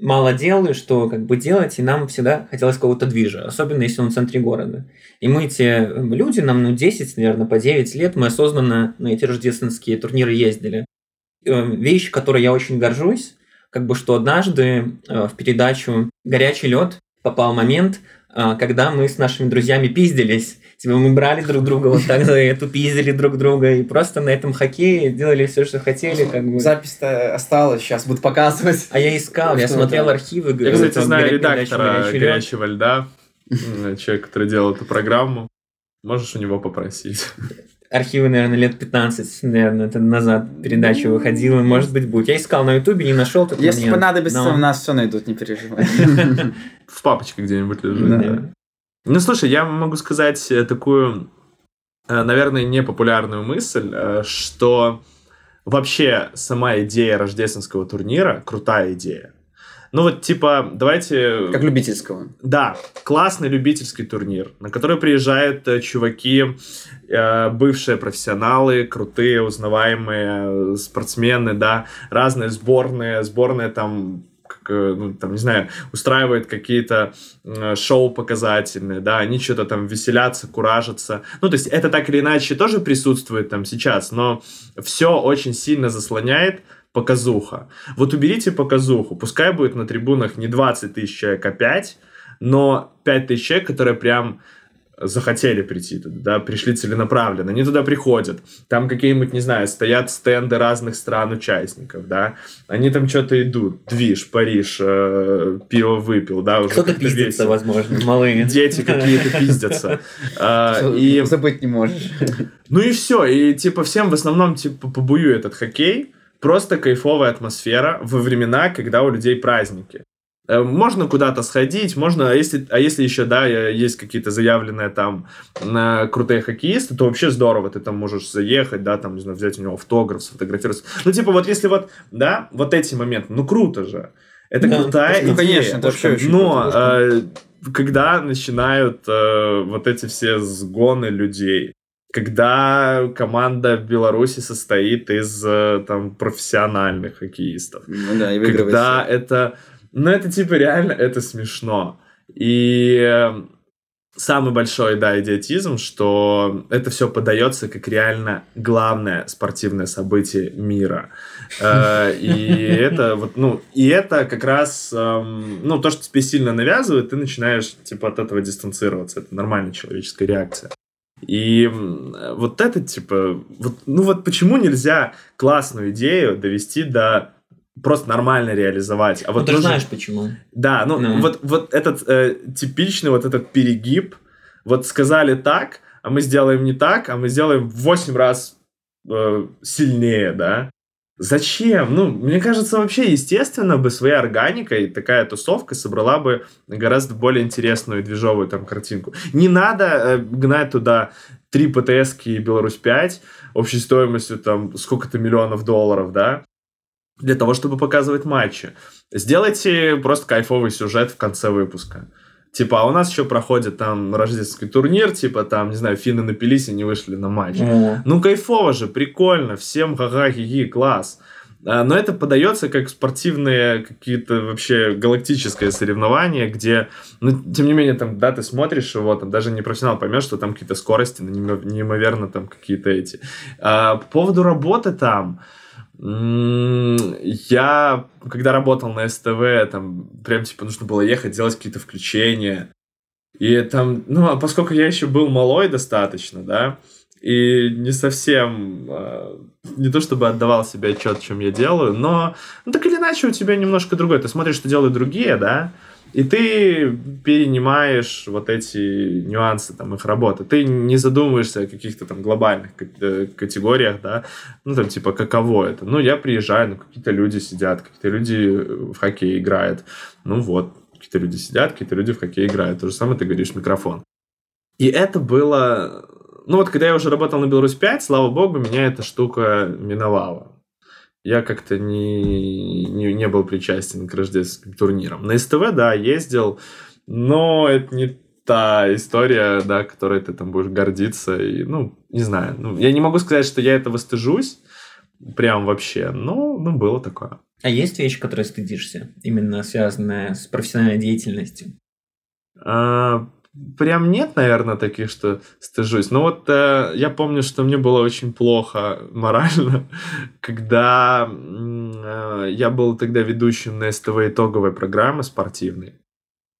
Speaker 2: мало дел, и что как бы делать, и нам всегда хотелось какого-то движа, особенно если он в центре города. И мы те э, люди, нам ну 10, наверное, по 9 лет, мы осознанно на эти рождественские турниры ездили. Э, Вещь, которой я очень горжусь, как бы что однажды э, в передачу «Горячий лед» попал момент, э, когда мы с нашими друзьями пиздились. Типа мы брали друг друга вот так за эту, пиздили друг друга, и просто на этом хоккее делали все, что хотели. Как бы.
Speaker 3: Запись-то осталась, сейчас буду показывать.
Speaker 2: А я искал, я смотрел архивы.
Speaker 4: Я,
Speaker 2: говорю,
Speaker 4: кстати, знаю редактора. «Горячего льда», м, человек, который делал эту программу. Можешь у него попросить.
Speaker 2: Архивы, наверное, лет 15, наверное, это назад передача выходила, может быть, будет. Я искал на ютубе, не нашел
Speaker 3: Если
Speaker 2: момент.
Speaker 3: понадобится,
Speaker 2: но-
Speaker 3: у нас все найдут, не переживай.
Speaker 4: В папочке где-нибудь лежит. Ну, слушай, я могу сказать э, такую, э, наверное, непопулярную мысль, э, что вообще сама идея рождественского турнира крутая идея. Ну вот, типа, давайте...
Speaker 3: Как любительского.
Speaker 4: Да, классный любительский турнир, на который приезжают э, чуваки, э, бывшие профессионалы, крутые, узнаваемые спортсмены, да, разные сборные, сборные там ну, там, не знаю, устраивают какие-то э, шоу показательные, да, они что-то там веселятся, куражатся. Ну, то есть это так или иначе тоже присутствует там сейчас, но все очень сильно заслоняет показуха. Вот уберите показуху, пускай будет на трибунах не 20 тысяч человек, а 5, но 5 тысяч человек, которые прям захотели прийти туда, да, пришли целенаправленно, они туда приходят, там какие-нибудь, не знаю, стоят стенды разных стран участников, да, они там что-то идут, движ, Париж, э, пиво выпил, да, уже
Speaker 2: Кто-то пиздится,
Speaker 4: весело.
Speaker 2: возможно, малые.
Speaker 4: Дети какие-то пиздятся. А, И
Speaker 3: Забыть не можешь.
Speaker 4: ну и все, и типа всем в основном типа побую этот хоккей, просто кайфовая атмосфера во времена, когда у людей праздники. Э, Можно куда-то сходить, можно, а если, а если еще, да, есть какие-то заявленные там крутые хоккеисты, то вообще здорово, ты там можешь заехать, да, там, не знаю, взять у него автограф, сфотографироваться. Ну, типа, вот если вот, да, вот эти моменты, ну, круто же. Это
Speaker 2: Да,
Speaker 4: крутая
Speaker 3: ну,
Speaker 4: идея.
Speaker 3: конечно, это вообще очень
Speaker 4: Но
Speaker 3: круто.
Speaker 4: э, когда начинают э, вот эти все сгоны людей, когда команда в Беларуси состоит из э, там профессиональных хоккеистов,
Speaker 3: Ну да, и
Speaker 4: когда это, ну это типа реально это смешно. И э, самый большой, да, идиотизм, что это все подается как реально главное спортивное событие мира. Э, И это вот, ну, и это как раз, эм, ну, то, что тебе сильно навязывает, ты начинаешь, типа, от этого дистанцироваться. Это нормальная человеческая реакция. И вот это, типа, вот, ну вот почему нельзя классную идею довести до просто нормально реализовать? А
Speaker 2: Ну,
Speaker 4: вот
Speaker 2: ты же
Speaker 4: нужно-
Speaker 2: знаешь, почему.
Speaker 4: да, ну,
Speaker 2: Ну.
Speaker 4: вот, вот этот э, типичный вот этот перегиб, вот сказали так, а мы сделаем не так, а мы сделаем в 8 раз э, сильнее, да? Зачем? Ну, мне кажется, вообще, естественно, бы своей органикой такая тусовка собрала бы гораздо более интересную движовую там картинку. Не надо э, гнать туда три ПТС и Беларусь-5 общей стоимостью там сколько-то миллионов долларов, да? Для того, чтобы показывать матчи. Сделайте просто кайфовый сюжет в конце выпуска. Типа, а у нас еще проходит там рождественский турнир, типа там, не знаю, финны напились и не вышли на матч.
Speaker 2: О,
Speaker 4: Ну, кайфово же, прикольно, всем ха-ха, хи-хи, класс. А, Но это подается как спортивные какие-то вообще галактическое соревнование, где, ну, тем не менее, там, да, ты смотришь его, там, даже не профессионал поймет, что там какие-то скорости, неимо- неимоверно там какие-то эти. А, по поводу работы там, я, когда работал на СТВ, там, прям, типа, нужно было ехать, делать какие-то включения, и там, ну, а поскольку я еще был малой достаточно, да, и не совсем, э, не то чтобы отдавал себе отчет, чем я делаю, но, ну, так или иначе, у тебя немножко другое. Ты смотришь, что делают другие, да, и ты перенимаешь вот эти нюансы там их работы. Ты не задумываешься о каких-то там глобальных э, категориях, да, ну, там, типа, каково это. Ну, я приезжаю, ну, какие-то люди сидят, какие-то люди в хоккей играют. Ну, вот, какие-то люди сидят, какие-то люди в хоккей играют. То же самое ты говоришь микрофон. И это было... Ну вот, когда я уже работал на Беларусь 5, слава богу, меня эта штука миновала. Я как-то не, не, не был причастен к рождественским турнирам. На СТВ, да, ездил, но это не та история, да, которой ты там будешь гордиться. И, ну, не знаю. Ну, я не могу сказать, что я этого стыжусь. Прям вообще. Но, ну, было такое.
Speaker 2: А есть вещи, которые стыдишься, именно связанные с профессиональной деятельностью?
Speaker 4: А, прям нет, наверное, таких, что стыжусь. Но вот э, я помню, что мне было очень плохо морально, когда э, я был тогда ведущим на СТВ итоговой программы спортивной.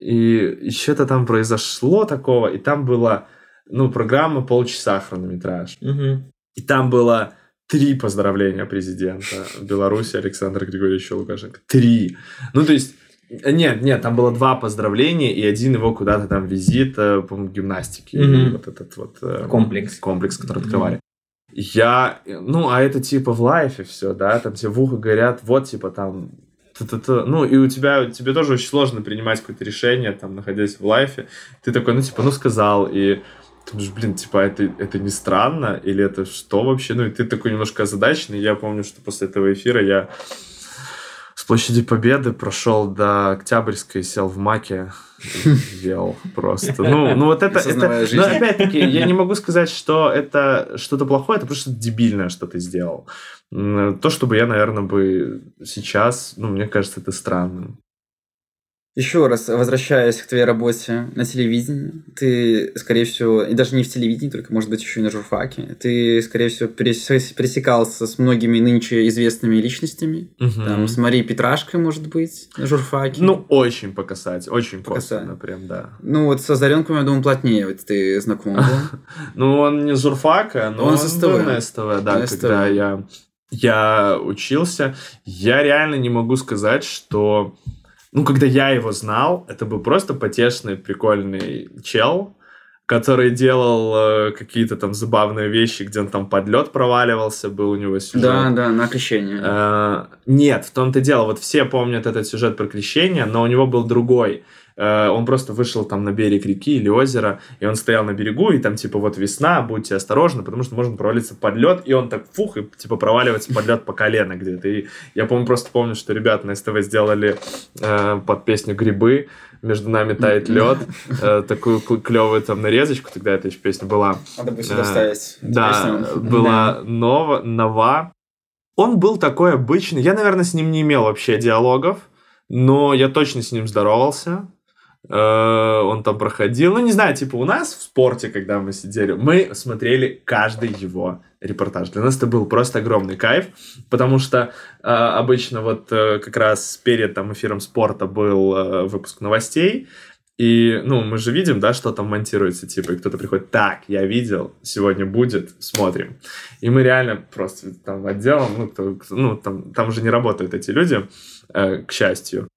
Speaker 4: И что-то там произошло такого, и там была, ну, программа полчаса хронометраж.
Speaker 2: Мгм.
Speaker 4: И там было три поздравления президента Беларуси Александра Григорьевича Лукашенко. Три. Ну, то есть, нет, нет, там было два поздравления и один его куда-то там визит, э, по-моему, гимнастики.
Speaker 2: Мгм.
Speaker 4: Вот этот вот... э,
Speaker 2: Комплекс.
Speaker 4: Комплекс, который
Speaker 2: Мгм.
Speaker 4: открывали. Я, ну, а это типа в лайфе все, да, там тебе в ухо говорят, вот, типа, там, та-та-та. ну, и у тебя, тебе тоже очень сложно принимать какое-то решение, там, находясь в лайфе. Ты такой, ну, типа, ну, сказал, и ты думаешь, блин, типа, это, это не странно, или это что вообще? Ну, и ты такой немножко озадаченный. Я помню, что после этого эфира я с площади Победы прошел до Октябрьской, сел в маке ел просто. Ну, ну вот это... Это но опять-таки, я не могу сказать, что это что-то плохое, это просто дебильное, что ты сделал. То, чтобы я, наверное, бы сейчас, ну, мне кажется, это странным.
Speaker 3: Еще раз, возвращаясь к твоей работе на телевидении, ты, скорее всего, и даже не в телевидении, только, может быть, еще и на журфаке, ты, скорее всего, перес- пересекался с многими нынче известными личностями,
Speaker 4: Мгм.
Speaker 3: там, с Марией Петрашкой, может быть, на журфаке.
Speaker 4: Ну, очень покасать, очень
Speaker 3: По касательной.
Speaker 4: косвенно, прям, да.
Speaker 3: Ну, вот с Озаренком, я думаю, плотнее вот ты знаком был.
Speaker 4: Ну, он не журфака, но
Speaker 3: Он
Speaker 4: он, был на СТВ, да, когда я, я учился. Я реально не могу сказать, что... Ну, когда я его знал, это был просто потешный, прикольный чел, который делал э, какие-то там забавные вещи, где он там под лед проваливался, был у него сюжет.
Speaker 3: Да, да, на крещение.
Speaker 4: Э, Нет, в том-то дело. Вот все помнят этот сюжет про крещение, но у него был другой. Э, Он просто вышел там на берег реки или озера, и он стоял на берегу, и там типа вот весна, будьте осторожны, потому что можно провалиться под лед, и он так фух, и типа проваливается под лед по колено где-то. И я помню, просто помню, что ребята на СТВ сделали э, под песню «Грибы», между нами тает лед, э, такую клевую там нарезочку, тогда эта еще песня была.
Speaker 3: Надо бы
Speaker 4: э,
Speaker 3: сюда вставить.
Speaker 4: Да, была нова, нова. Он был такой обычный. Я, наверное, с ним не имел вообще диалогов, но я точно с ним здоровался. Э, Он там проходил. Ну, не знаю, типа у нас в спорте, когда мы сидели, мы смотрели каждый его репортаж. Для нас это был просто огромный кайф, потому что э, обычно вот э, как раз перед там эфиром спорта был э, выпуск новостей, и, ну, мы же видим, да, что там монтируется, типа, и кто-то приходит, так, я видел, сегодня будет, смотрим. И мы реально просто там отделом, ну, кто- ну там, там уже не работают эти люди, э, к счастью.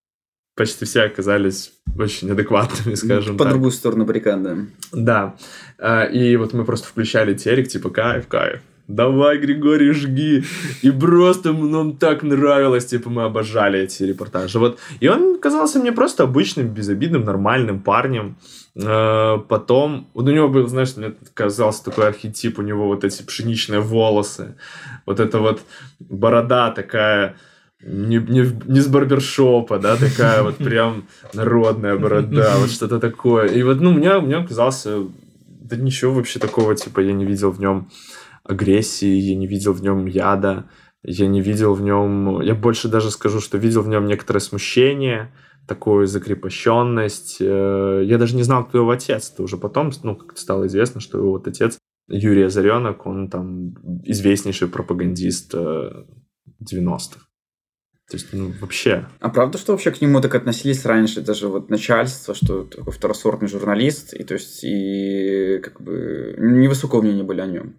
Speaker 4: Почти все оказались очень адекватными, скажем
Speaker 3: По
Speaker 4: так.
Speaker 3: другую сторону баррикады.
Speaker 4: Да. А, И вот мы просто включали телек, типа, кайф, кайф. Давай, Григорий, жги. И просто нам так нравилось, типа, мы обожали эти репортажи. Вот. И он казался мне просто обычным, безобидным, нормальным парнем. Э, Потом, вот у него был, знаешь, мне казался такой архетип, у него вот эти пшеничные волосы, вот эта вот борода такая, не, не, не с барбершопа, да, такая вот прям народная борода, вот что-то такое. И вот, ну, мне, мне казался, да ничего вообще такого, типа, я не видел в нем агрессии, я не видел в нем яда, я не видел в нем, я больше даже скажу, что видел в нем некоторое смущение, такую закрепощенность. Э, Я даже не знал, кто его отец. Это уже потом, ну, как стало известно, что его вот отец Юрий Озаренок, он там известнейший пропагандист э, 90-х. То есть, ну, вообще.
Speaker 3: А правда, что вообще к нему так относились раньше, даже вот начальство, что такой второсортный журналист, и то есть и как бы невысокого мнения были о нем.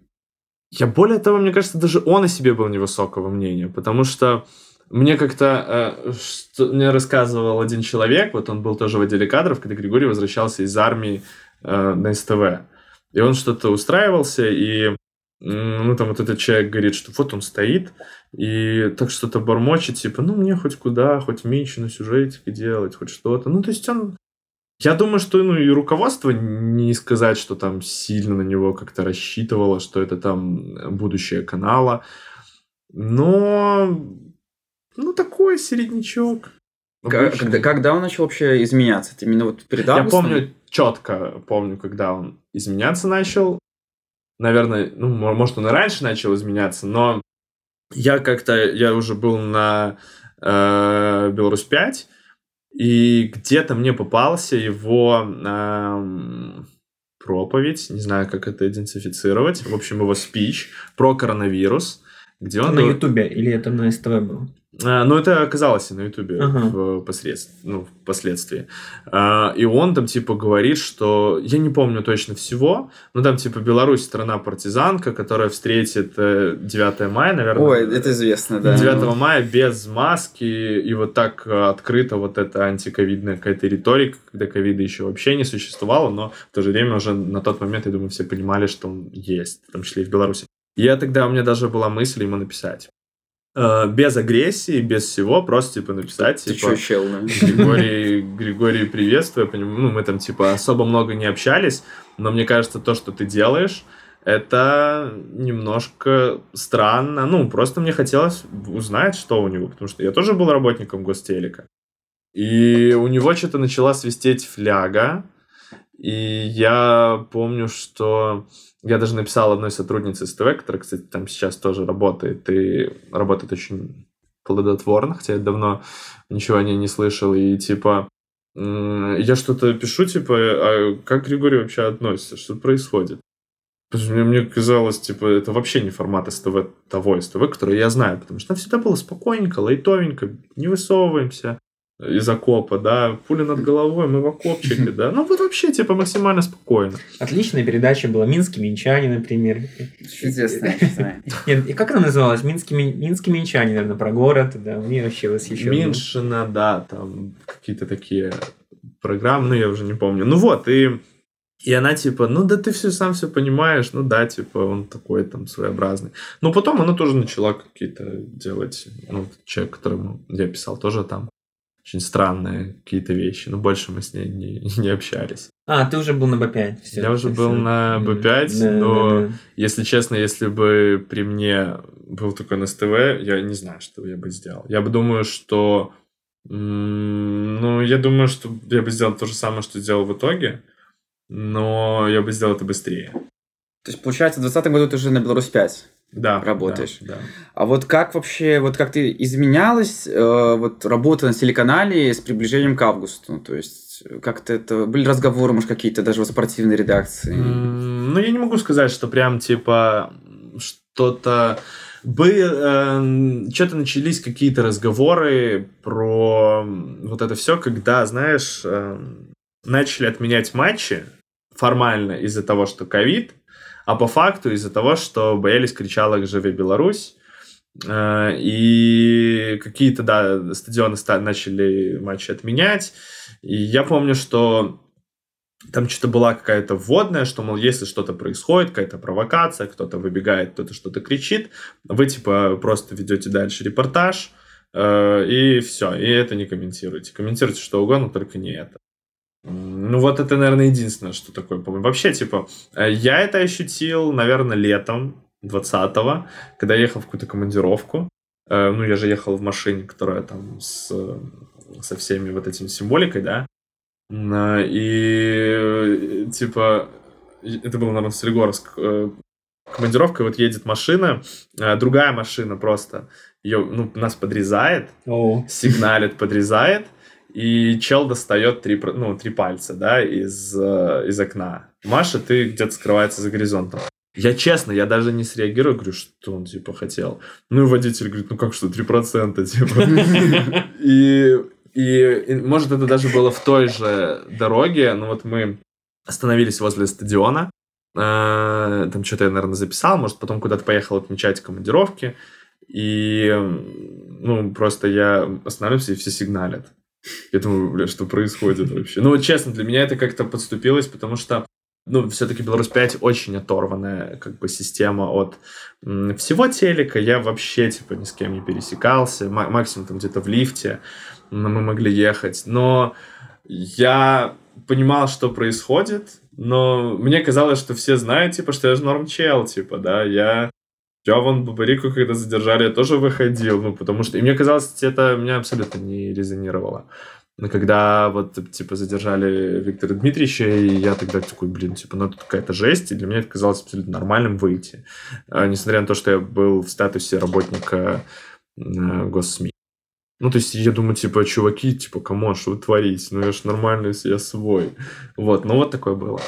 Speaker 4: Я более того, мне кажется, даже он о себе был невысокого мнения, потому что мне как-то э, что- мне рассказывал один человек, вот он был тоже в отделе кадров, когда Григорий возвращался из армии э, на СТВ. И он что-то устраивался, и ну, там вот этот человек говорит, что вот он стоит, и так что-то бормочет, типа, ну, мне хоть куда, хоть меньше на сюжетике делать, хоть что-то. Ну, то есть он... Я думаю, что ну, и руководство не сказать, что там сильно на него как-то рассчитывало, что это там будущее канала. Но... Ну, такой середнячок.
Speaker 3: Ка-
Speaker 4: Обычный.
Speaker 3: Когда, когда он начал вообще изменяться? Это именно вот перед
Speaker 4: Я
Speaker 3: августом?
Speaker 4: помню четко, помню, когда он изменяться начал. Наверное, ну, мо- может, он и раньше начал изменяться, но я как-то, я уже был на э, Беларусь 5, и где-то мне попался его эм, проповедь, не знаю, как это идентифицировать, в общем, его спич про коронавирус, где он...
Speaker 2: На Ютубе или это на СТВ было?
Speaker 4: А, ну, это оказалось и на Ютубе
Speaker 2: Ага.
Speaker 4: посредств- ну, впоследствии. А, и он там, типа, говорит, что... Я не помню точно всего, но там, типа, Беларусь страна-партизанка, которая встретит э, 9 мая, наверное.
Speaker 3: Ой, это известно, да.
Speaker 4: 9 мая без маски, и вот так э, открыто вот эта антиковидная какая-то риторика, когда ковида еще вообще не существовало, но в то же время уже на тот момент, я думаю, все понимали, что он есть, в том числе и в Беларуси. Я тогда, у меня даже была мысль ему написать. Э, без агрессии, без всего, просто, типа, написать,
Speaker 3: Ты
Speaker 4: типа...
Speaker 3: чё, чел, да?
Speaker 4: Григорий, Григорий, приветствую. Поним- Ну, мы там, типа, особо много не общались, но мне кажется, то, что ты делаешь, это немножко странно. Ну, просто мне хотелось узнать, что у него, потому что я тоже был работником гостелека. И у него что-то начала свистеть фляга, и я помню, что я даже написал одной сотруднице СТВ, которая, кстати, там сейчас тоже работает, и работает очень плодотворно, хотя я давно ничего о ней не слышал, и типа я что-то пишу, типа, а как Григорий вообще относится, что происходит? Мне, мне казалось, типа, это вообще не формат СТВ того СТВ, который я знаю, потому что там всегда было спокойненько, лайтовенько, не высовываемся из окопа, да, пули над головой, мы в окопчике, да. Ну, вот вообще, типа, максимально спокойно.
Speaker 2: Отличная передача была «Минские минчане», например.
Speaker 3: Описание.
Speaker 2: Нет, и как она называлась? «Минские, ми- Минские минчане», наверное, про город. Да, мне вообще восхищенно.
Speaker 4: Миншина, да, там какие-то такие программы, ну, я уже не помню. Ну, вот, и, и она, типа, ну, да ты все сам все понимаешь, ну, да, типа, он такой там своеобразный. Но потом она тоже начала какие-то делать, ну, человек, которому я писал, тоже там очень странные какие-то вещи, но больше мы с ней не, не общались.
Speaker 2: А, ты уже был на Б5. всё,
Speaker 4: Я уже был
Speaker 2: всё.
Speaker 4: на
Speaker 2: Мгм.
Speaker 4: B5,
Speaker 2: Да,
Speaker 4: но
Speaker 2: да, да.
Speaker 4: Если честно, если бы при мне был такой на СТВ, я не знаю, что я бы сделал. Я бы думаю, что... Ну, я думаю, что я бы сделал то же самое, что сделал в итоге, но я бы сделал это быстрее.
Speaker 3: То есть, получается, в 2020 году ты уже на Беларусь 5.
Speaker 4: Да.
Speaker 3: Работаешь.
Speaker 4: Да. да.
Speaker 3: А вот как вообще, вот как ты изменялась э, вот работа на телеканале с приближением к августу? То есть, как-то это... Были разговоры, может, какие-то даже в спортивной редакции?
Speaker 4: М, Ну, я не могу сказать, что прям типа что-то бы что-то начались какие-то разговоры про вот это все, когда, знаешь, эм, начали отменять матчи формально из-за того, что ковид, а по факту из-за того, что боялись кричалок «Живи Беларусь!» Э, И какие-то, да, стадионы ста- начали матчи отменять. И я помню, что там что-то была какая-то вводная, что, мол, если что-то происходит, какая-то провокация, кто-то выбегает, кто-то что-то кричит, вы, типа, просто ведете дальше репортаж, э, и все, и это не комментируете. Комментируйте что угодно, только не это. Ну, вот это, наверное, единственное, что такое помню. Вообще, типа, э, я это ощутил, наверное, летом 20-го, когда я ехал в какую-то командировку. Э, Ну, я же ехал в машине, которая там с, со всеми вот этими символикой, да. На- И, э, типа, это было, наверное, Солигорск. Командировка, вот едет машина, другая машина просто, ее, ну, нас подрезает,
Speaker 2: О,
Speaker 4: сигналит, подрезает, и чел достает три, ну, три пальца, да, из, э, из окна. Маша, ты где-то скрывается за горизонтом. Я честно, я даже не среагирую, говорю, что он, типа, хотел. Ну, и водитель говорит, ну, как что, 3%, типа. И, и, может, это даже было в той же дороге, но вот мы остановились возле стадиона, э, там что-то я, наверное, записал, может, потом куда-то поехал отмечать командировки, и, ну, просто я останавливаюсь, и все сигналят. Я думаю, бля, что происходит вообще? Ну, вот честно, для меня это как-то подступилось, потому что ну, все-таки Беларусь 5 очень оторванная как бы система от м, всего телека. Я вообще, типа, ни с кем не пересекался. Ма- максимум там где-то в лифте м, мы могли ехать. Но я понимал, что происходит, но мне казалось, что все знают, типа, что я же норм чел, типа, да, я... Я вон Бабарику, когда задержали, тоже выходил, ну, потому что... И мне казалось, это меня абсолютно не резонировало. Но когда вот, типа, задержали Виктора Дмитриевича, и я тогда такой, блин, типа, ну, это какая-то жесть, и для меня это казалось абсолютно нормальным выйти. А, Несмотря на то, что я был в статусе работника э, госсми. Ну, то есть, я думаю, типа, чуваки, типа, come on, что вы творите? Ну, я ж нормальный, я свой. Вот, ну, вот такое было.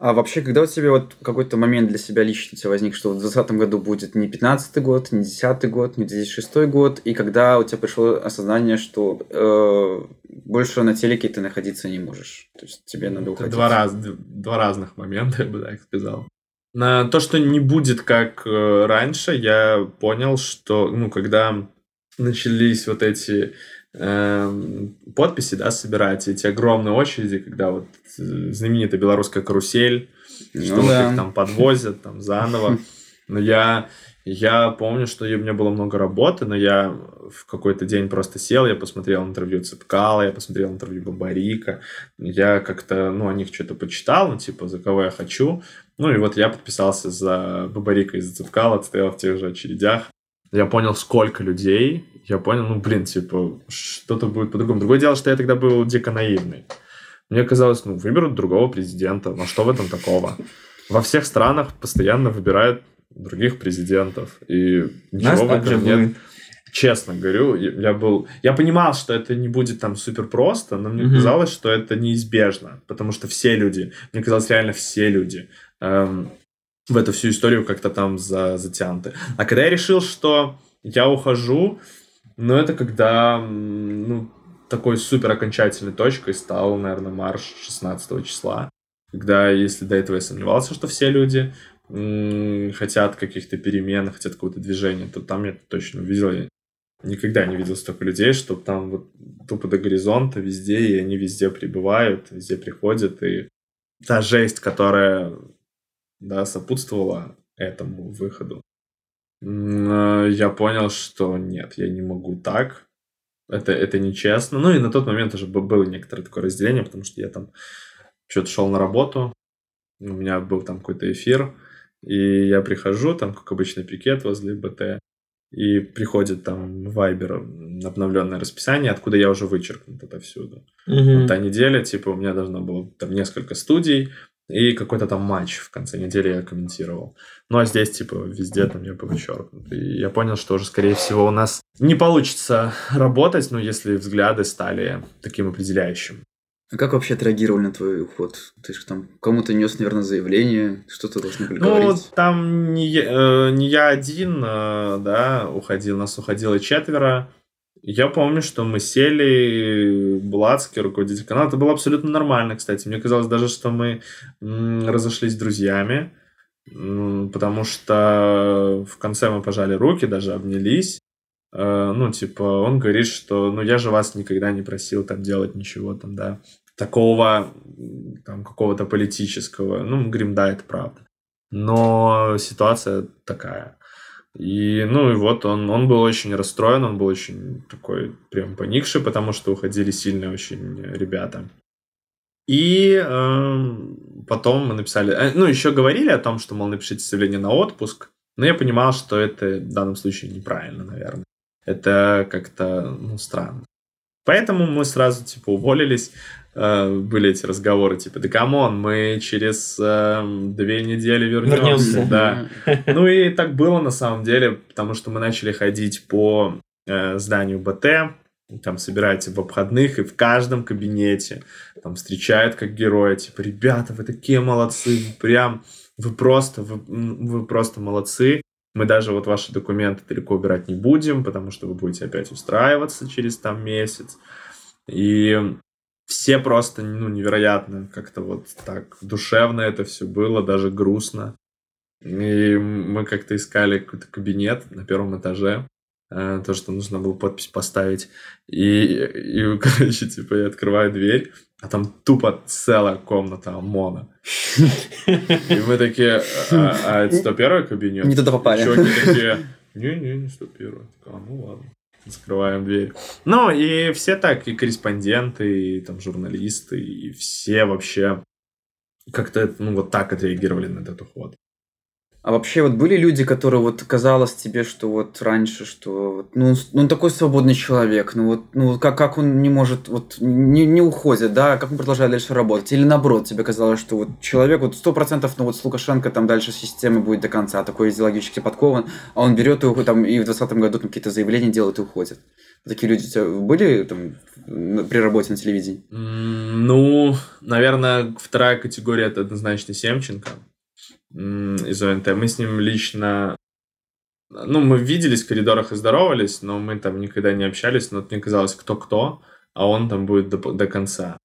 Speaker 3: А вообще, когда у тебя вот какой-то момент для себя лично у тебя возник, что в 2020 году будет не 15 год, не 10 год, не 2006 год, и когда у тебя пришло осознание, что э, больше на телеке ты находиться не можешь. То есть тебе надо
Speaker 4: Это
Speaker 3: уходить.
Speaker 4: два, раз, два разных момента, я бы так сказал. На то, что не будет как э, раньше, я понял, что, ну, когда начались вот эти подписи, да, собирать, эти огромные очереди, когда вот э, знаменитая белорусская карусель,
Speaker 3: Ну
Speaker 4: что вот
Speaker 3: да.
Speaker 4: их там подвозят, там заново. Но я, я помню, что у меня было много работы, но я в какой-то день просто сел, я посмотрел интервью Цепкала, я посмотрел интервью Бабарика, я как-то, ну, о них что-то почитал, ну, типа, за кого я хочу. Ну, и вот я подписался за Бабарика и за Цепкала, стоял в тех же очередях. Я понял, сколько людей, я понял, ну, блин, типа, что-то будет по-другому. Другое дело, что я тогда был дико наивный. Мне казалось, ну, выберут другого президента, ну, что в этом такого? Во всех странах постоянно выбирают других президентов, и
Speaker 2: у нас
Speaker 4: ничего в этом нет.
Speaker 2: будет.
Speaker 4: Честно говорю, я был... Я понимал, что это не будет там супер просто, но мне казалось, что это неизбежно, потому что все люди, мне казалось, реально все люди эм, в эту всю историю как-то там за, затянуты. А когда я решил, что я ухожу, ну, это когда, ну, такой супер окончательной точкой стал, наверное, марш 16 числа. Когда, если до этого я сомневался, что все люди хотят каких-то перемен, хотят какого-то движения, то там я точно увидел. Я никогда не видел столько людей, что там вот тупо до горизонта везде, и они везде прибывают, везде приходят. И та жесть, которая да, сопутствовала этому выходу, э, я понял, что нет, я не могу так. Это, это нечестно. Ну и на тот момент уже было некоторое такое разделение, потому что я там что-то шел на работу, у меня был там какой-то эфир, и я прихожу, там, как обычный пикет возле БТ, и приходит там Вайбер обновленное расписание, откуда я уже вычеркнут отовсюду.
Speaker 2: Мгм.
Speaker 4: Та неделя, типа, у меня должно было там несколько студий, и какой-то там матч в конце недели я комментировал. Ну, а здесь, типа, везде там я был вычеркнут. И я понял, что уже, скорее всего, у нас не получится работать, ну, если взгляды стали таким определяющим.
Speaker 3: А как вообще отреагировали на твой уход? Ты же там кому-то нес, наверное, заявление, что-то должны были
Speaker 4: Ну,
Speaker 3: говорить.
Speaker 4: там не, я- э, не я один, э, да, уходил, нас уходило четверо. Я помню, что мы сели, Булацкий, руководитель канала. Это было абсолютно нормально, кстати. Мне казалось даже, что мы разошлись друзьями, м, потому что в конце мы пожали руки, даже обнялись. Э, Ну, типа, он говорит, что, ну, я же вас никогда не просил там делать ничего там, да, такого, там, какого-то политического. Ну, мы говорим, да, это правда. Но ситуация такая. И, ну, и вот он, он был очень расстроен, он был очень такой прям поникший, потому что уходили сильные очень ребята. И эм, потом мы написали, э, ну, еще говорили о том, что, мол, напишите заявление на отпуск, но я понимал, что это в данном случае неправильно, наверное. Это как-то, ну, странно. Поэтому мы сразу, типа, уволились. Э, были эти разговоры, типа, да come on, мы через эм, две недели вернемся.
Speaker 2: Вернемся.
Speaker 4: Да. Ну и так было на самом деле, потому что мы начали ходить по э, зданию БТ, там собираете в обходных, и в каждом кабинете там встречают как героя, типа, ребята, вы такие молодцы, вы прям, вы просто, вы, вы просто молодцы. Мы даже вот ваши документы далеко убирать не будем, потому что вы будете опять устраиваться через там месяц. И все просто, ну, невероятно как-то вот так душевно это все было, даже грустно. И мы как-то искали какой-то кабинет на первом этаже, э, то, что нужно было подпись поставить. И, и короче, типа, я открываю дверь, а там тупо целая комната ОМОНа. И мы такие, а, а это 101 кабинет?
Speaker 3: Не туда попали.
Speaker 4: Чуваки такие, не-не, не 101. А, ну ладно. Закрываем дверь. Ну, и все так, и корреспонденты, и там журналисты, и все вообще как-то, ну, вот так отреагировали на этот уход.
Speaker 3: А вообще вот были люди, которые вот казалось тебе, что вот раньше, что ну, он ну он такой свободный человек, ну вот, ну как, как он не может, вот не, не уходит, да, как он продолжает дальше работать, или наоборот, тебе казалось, что вот человек вот сто процентов, ну вот с Лукашенко там дальше системы будет до конца, такой идеологически подкован, а он берет и там и в 2020 году там какие-то заявления делает и уходит. Такие люди у тебя были там при работе на телевидении?
Speaker 4: Ну, наверное, вторая категория это однозначно Семченко из ОНТ. Мы с ним лично... Ну, мы виделись в коридорах и здоровались, но мы там никогда не общались, но мне казалось, кто-кто, а он там будет до, до конца.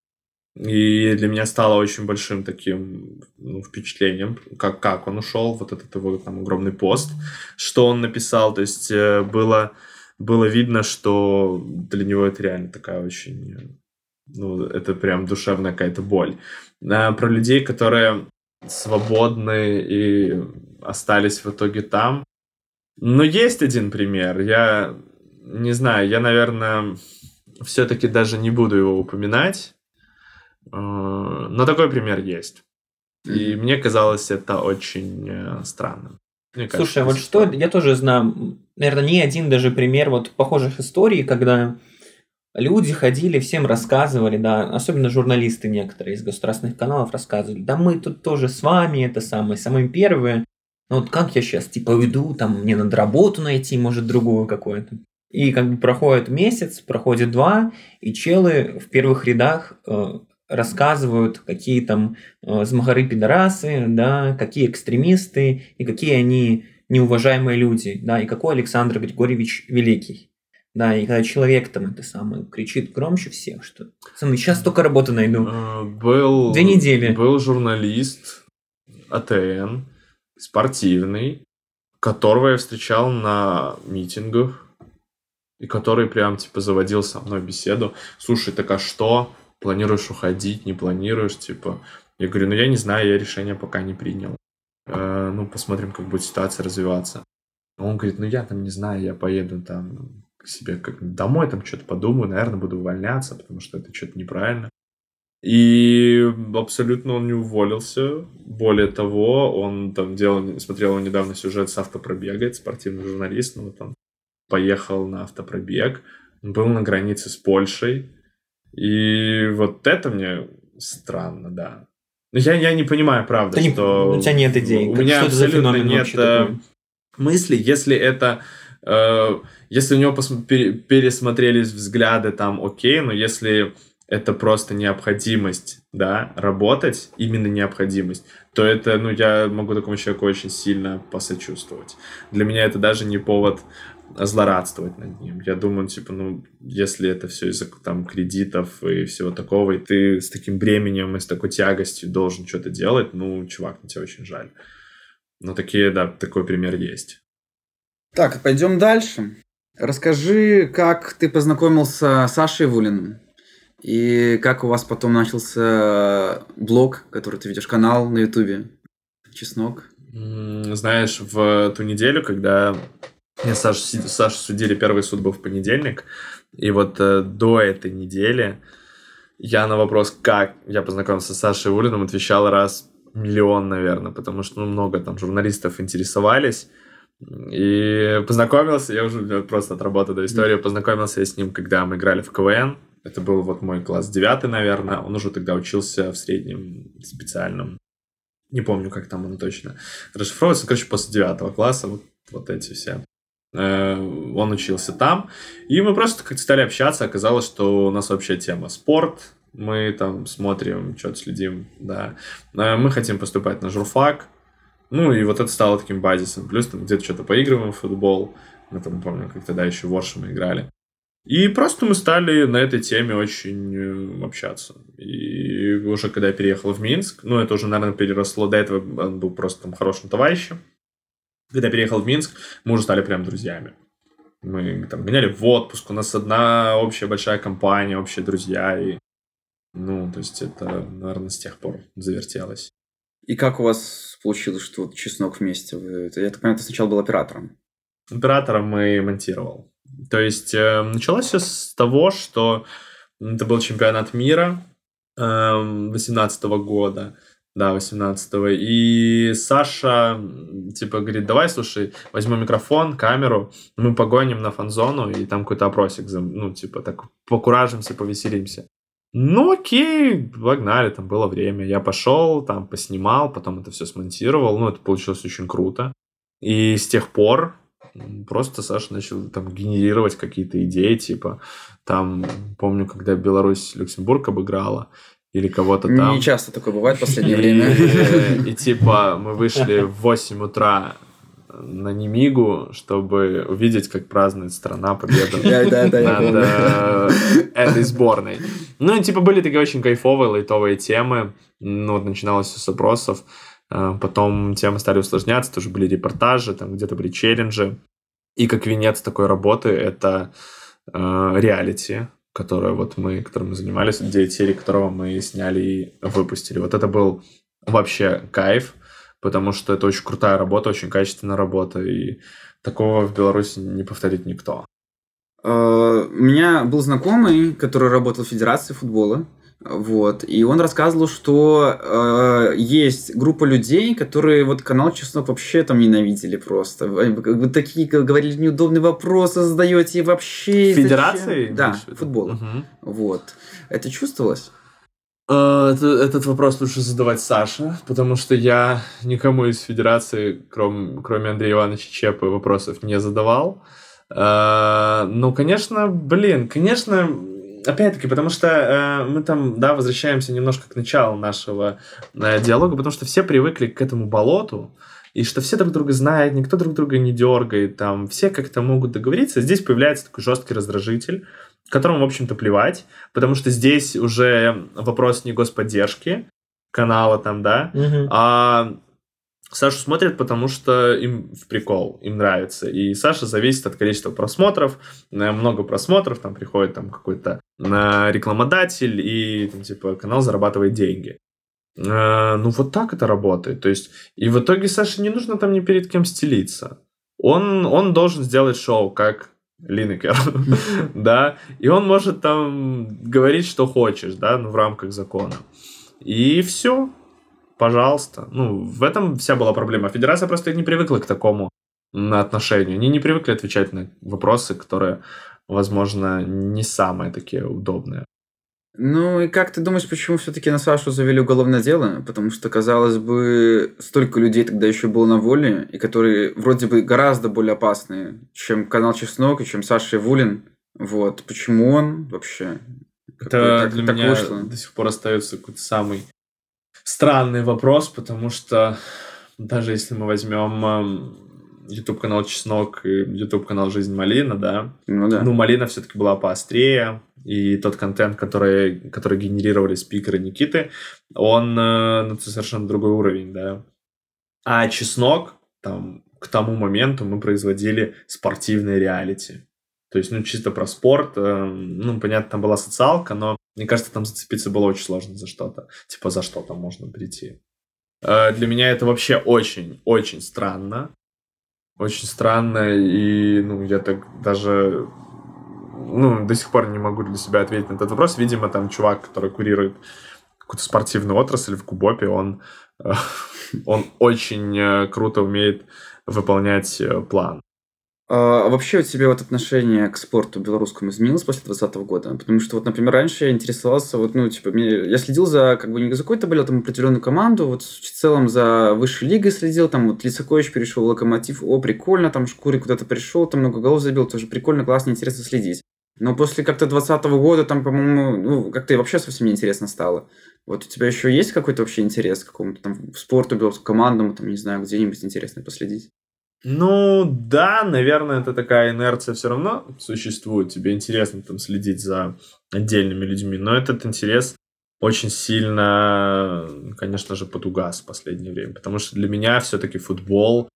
Speaker 4: И для меня стало очень большим таким ну, впечатлением, как, как он ушел, вот этот его там огромный пост, что он написал. То есть э, было, было видно, что для него это реально такая очень ну, это прям душевная какая-то боль. А, про людей, которые свободны и остались в итоге там. Но есть один пример. Я не знаю, я, наверное, все-таки даже не буду его упоминать. Э, Но такой пример есть. И мне казалось это очень э, странным. Мне кажется,
Speaker 2: Слушай, а вот что, я тоже знаю, наверное, не один даже пример вот похожих историй, когда люди ходили, всем рассказывали, да, особенно журналисты некоторые из государственных каналов рассказывали, да мы тут тоже с вами, это самые, самые первые, ну вот как я сейчас, типа, уйду, там, мне надо работу найти, может, другую какую-то. И как бы проходит месяц, проходит два, и челы в первых рядах э, рассказывают, какие там э, змагары-пидорасы, да, какие экстремисты, и какие они неуважаемые люди, да, и какой Александр Григорьевич Великий. Да, и когда человек там это самое кричит громче всех, что «Пацаны, сейчас только работу найду.
Speaker 4: Э, Был...
Speaker 2: Две недели.
Speaker 4: Был журналист АТН, спортивный, которого я встречал на митингах, и который прям, типа, заводил со мной беседу. Слушай, так а что? Планируешь уходить, не планируешь, типа? Я говорю, ну я не знаю, я решение пока не принял. Э, ну, посмотрим, как будет ситуация развиваться. Он говорит, ну я там не знаю, я поеду там к себе как домой, там что-то подумаю, наверное, буду увольняться, потому что это что-то неправильно. И абсолютно он не уволился. Более того, он там делал, смотрел недавно сюжет с автопробега, это спортивный журналист, ну вот он поехал на автопробег, был на границе с Польшей. И вот это мне странно, да. Но я, я не понимаю, правда,
Speaker 2: Да не-
Speaker 4: что...
Speaker 2: у тебя нет идей.
Speaker 4: У
Speaker 2: Как-
Speaker 4: меня абсолютно нет э, мысли, если это... э, если у него пересмотрелись взгляды, там окей, но если это просто необходимость, да, работать, именно необходимость, то это, ну, я могу такому человеку очень сильно посочувствовать. Для меня это даже не повод злорадствовать над ним. Я думаю, типа, ну, если это все из-за там кредитов и всего такого, и ты с таким бременем и с такой тягостью должен что-то делать, ну, чувак, мне тебя очень жаль. Ну, такие, да, такой пример есть.
Speaker 3: Так, пойдем дальше. Расскажи, как ты познакомился с Сашей Вулиным и как у вас потом начался блог, который ты ведешь, канал на Ютубе. Чеснок.
Speaker 4: Знаешь, в ту неделю, когда мне Сашу, Сашу судили, первый суд был в понедельник, и вот э, до этой недели я на вопрос, как я познакомился с Сашей Улиным, отвечал раз миллион, наверное, потому что ну, много там журналистов интересовались. И познакомился, я уже просто от работы до истории, познакомился я с ним, когда мы играли в КВН. Это был вот мой класс девятый, наверное. Он уже тогда учился в среднем специальном. Не помню, как там он точно расшифровывается. Короче, после девятого класса вот, вот эти все. Э, Он учился там. И мы просто как стали общаться. Оказалось, что у нас общая тема спорт. Мы там смотрим, что-то следим, да. Э, Мы хотим поступать на журфак. Ну, и вот это стало таким базисом. Плюс там где-то что-то поигрываем в футбол. Мы там, помню, как тогда еще в Орше мы играли. И просто мы стали на этой теме очень э, общаться. И уже когда я переехал в Минск, ну, это уже, наверное, переросло. До этого он был просто там хорошим товарищем. Когда я переехал в Минск, мы уже стали прям друзьями. Мы там гоняли в отпуск, у нас одна общая большая компания, общие друзья. И, ну, то есть это, наверное, с тех пор завертелось.
Speaker 3: И как у вас получилось, что вот Чеснок вместе? Я так понимаю, ты сначала был оператором.
Speaker 4: Оператором мы монтировал. То есть э, началось все с того, что это был чемпионат мира 2018 года. Да, 18 И Саша, типа, говорит, давай, слушай, возьмем микрофон, камеру, мы погоним на фан-зону, и там какой-то опросик, ну, типа, так покуражимся, повеселимся. Ну, окей, погнали, там было время. Я пошел, там поснимал, потом это все смонтировал. Ну, это получилось очень круто. И с тех пор просто Саша начал там генерировать какие-то идеи, типа, там, помню, когда Беларусь Люксембург обыграла, или кого-то там.
Speaker 3: Не часто такое бывает в последнее
Speaker 4: И,
Speaker 3: время.
Speaker 4: и типа мы вышли в 8 утра на Немигу, чтобы увидеть, как празднует страна победу над э, этой сборной. Ну, и, типа, были такие очень кайфовые, лайтовые темы. Ну, вот начиналось все с опросов. Э, Потом темы стали усложняться, тоже были репортажи, там где-то были челленджи. И как венец такой работы это э, реалити, которое вот мы, которым мы занимались, 9 серий которого мы сняли и выпустили. Вот это был вообще кайф, потому что это очень крутая работа, очень качественная работа, и такого в Беларуси не повторит никто.
Speaker 3: Э, У меня был знакомый, который работал в Федерации футбола. Вот. И он рассказывал, что э, есть группа людей, которые вот канал Чеснок вообще там ненавидели просто. Вы, такие говорили неудобные вопросы задаете вообще... зачем?»
Speaker 4: Федерации?
Speaker 3: Да, футбола.
Speaker 4: Мгм.
Speaker 3: Вот. Это чувствовалось?
Speaker 4: Это- Этот вопрос лучше задавать Саше, потому что я никому из федерации, кроме, кроме Андрея Ивановича Чепы, вопросов не задавал. Э, ну, конечно, блин, конечно, опять-таки, потому что э, мы там, да, возвращаемся немножко к началу нашего э, диалога, потому что все привыкли к этому болоту, и что все друг друга знают, никто друг друга не дергает, там, все как-то могут договориться. Здесь появляется такой жесткий раздражитель, которому, в общем-то, плевать, потому что здесь уже вопрос не господдержки канала там, да,
Speaker 2: Мгм.
Speaker 4: а Сашу смотрят, потому что им в прикол, им нравится. И Саша зависит от количества просмотров. Э, Много просмотров, там приходит там какой-то э, рекламодатель, и там, типа канал зарабатывает деньги. Э, Ну, вот так это работает. То есть, и в итоге Саше не нужно там ни перед кем стелиться. Он, он должен сделать шоу, как Линекер, да, и он может там говорить, что хочешь, да, ну, в рамках закона. И все, пожалуйста. Ну, в этом вся была проблема. Федерация просто не привыкла к такому отношению. Они не привыкли отвечать на вопросы, которые, возможно, не самые такие удобные.
Speaker 3: Ну и как ты думаешь, почему все-таки на Сашу завели уголовное дело? Потому что, казалось бы, столько людей тогда еще было на воле, и которые вроде бы гораздо более опасные, чем канал Чеснок и чем Саша Вулин. Вот. Почему он вообще?
Speaker 4: Это
Speaker 3: так-
Speaker 4: для
Speaker 3: так
Speaker 4: меня
Speaker 3: вышло?
Speaker 4: до сих пор остается какой-то самый странный вопрос, потому что даже если мы возьмем YouTube канал Чеснок и YouTube канал Жизнь Малина, да,
Speaker 3: Ну да.
Speaker 4: Ну, Малина все-таки была поострее, и тот контент, который, который генерировали спикеры Никиты, он э, ну, совершенно другой уровень, да. А Чеснок, там, к тому моменту мы производили спортивные реалити. То есть, ну, чисто про спорт, э, ну, понятно, там была социалка, но мне кажется, там зацепиться было очень сложно за что-то. Типа, за что там можно прийти. Э, Для меня это вообще очень-очень странно. Очень странно, и, ну, я так даже, ну, до сих пор не могу для себя ответить на этот вопрос. Видимо, там чувак, который курирует какую-то спортивную отрасль в Кубопе, он, э, он очень э, круто умеет выполнять э, план.
Speaker 3: А вообще у тебя вот отношение к спорту белорусскому изменилось после 2020 года? Потому что вот, например, раньше я интересовался, вот, ну, типа, мне, я следил за, как бы, не за какой-то болел там определенную команду, вот в целом за высшей лигой следил, там вот Лисакович перешел в Локомотив, о, прикольно, там Шкурик куда-то пришел, там много голов забил, тоже прикольно, классно, интересно следить. Но после как-то 2020 года там, по-моему, ну, как-то вообще совсем неинтересно стало. Вот у тебя еще есть какой-то вообще интерес к какому-то там спорту, белорусскому командам, там, не знаю, где-нибудь интересно последить?
Speaker 4: Ну, да, наверное, это такая инерция все равно существует. Тебе интересно там следить за отдельными людьми, но этот интерес очень сильно, конечно же, потугас в последнее время, потому что для меня все-таки футбол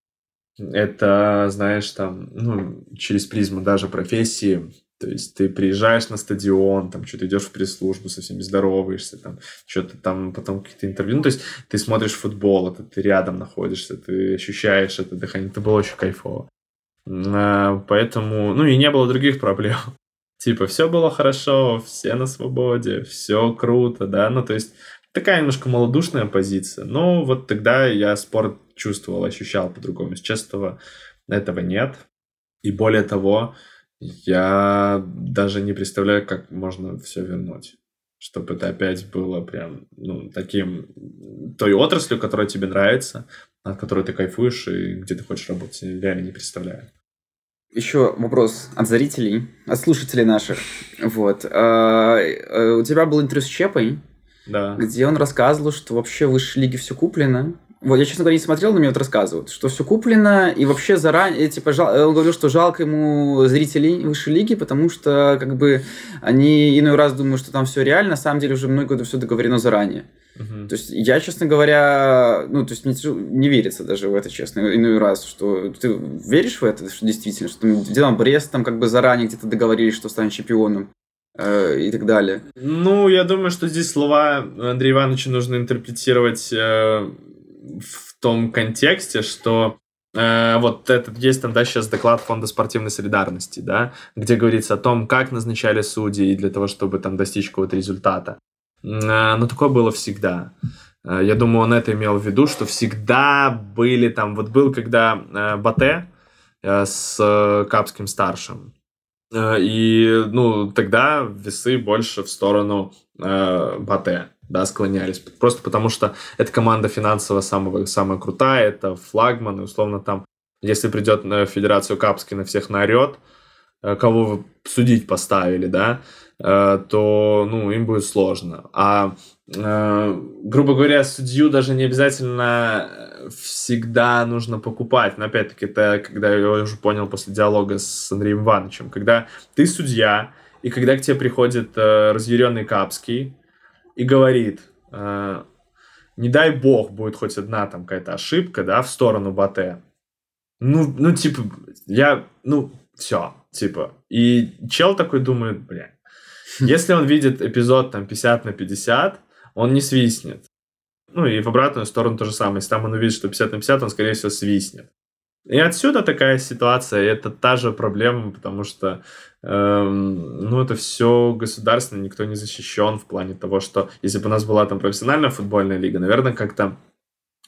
Speaker 4: это, знаешь, там, ну, через призму даже профессии, то есть ты приезжаешь на стадион, там что-то идешь в пресс-службу, со всеми здороваешься, там что-то там потом какие-то интервью. Ну, то есть ты смотришь футбол, это ты рядом находишься, ты ощущаешь это дыхание, это было очень кайфово. А, Поэтому, ну и не было других проблем. Типа, все было хорошо, все на свободе, все круто, да, ну то есть такая немножко малодушная позиция. Но вот тогда я спорт чувствовал, ощущал по-другому. Сейчас этого, этого нет. И более того, я даже не представляю, как можно все вернуть. Чтобы это опять было прям, ну, таким, той отраслью, которая тебе нравится, от которой ты кайфуешь и где ты хочешь работать. Я Реально не представляю.
Speaker 3: Еще вопрос от зрителей, от слушателей наших. Вот. А, э, У тебя был интервью с Чепой,
Speaker 4: Да.
Speaker 3: где он рассказывал, что вообще в высшей лиге все куплено. Вот, я, честно говоря, не смотрел, но мне вот рассказывают, что все куплено, и вообще заранее, типа, жал- он говорил, что жалко ему зрителей высшей лиги, потому что, как бы, они иной раз думают, что там все реально, на самом деле уже много года все договорено заранее.
Speaker 4: Мгм.
Speaker 3: То есть я, честно говоря, ну, то есть не, не верится даже в это, честно, иной раз, что ты веришь в это, что действительно, что там Динамо Брест там как бы заранее где-то договорились, что станет чемпионом э, и так далее.
Speaker 4: Ну, я думаю, что здесь слова Андрея Ивановича нужно интерпретировать э, в том контексте, что э, вот этот есть там, да, сейчас доклад Фонда спортивной солидарности, да, где говорится о том, как назначали судьи для того, чтобы там достичь какого-то результата. Э, но такое было всегда. Э, Я думаю, он это имел в виду, что всегда были там, вот был когда э, Батэ э, с э, Капским старшим, Э, И, ну, тогда весы больше в сторону э, Батэ, да, склонялись. Просто потому что эта команда финансово самая, самая крутая, это флагман, и условно там Если придет на Федерацию Капски на всех наорет, э, кого вы судить поставили, да, э, то, ну, им будет сложно. А, э, грубо говоря, судью даже не обязательно всегда нужно покупать. Но, опять-таки, это когда я уже понял после диалога с Андреем Ивановичем. Когда ты судья, и когда к тебе приходит разъяренный Капский и говорит, не дай бог будет хоть одна там какая-то ошибка, да, в сторону Батэ, ну, ну, типа, я, ну, все, типа. И чел такой думает, бля, если он видит эпизод там 50 на 50, он не свистнет. Ну, и в обратную сторону то же самое. Если там он увидит, что 50 на 50, он, скорее всего, свистнет. И отсюда такая ситуация, это та же проблема, потому что, ну, это все государственно, никто не защищен в плане того, что если бы у нас была там профессиональная футбольная лига, наверное, как-то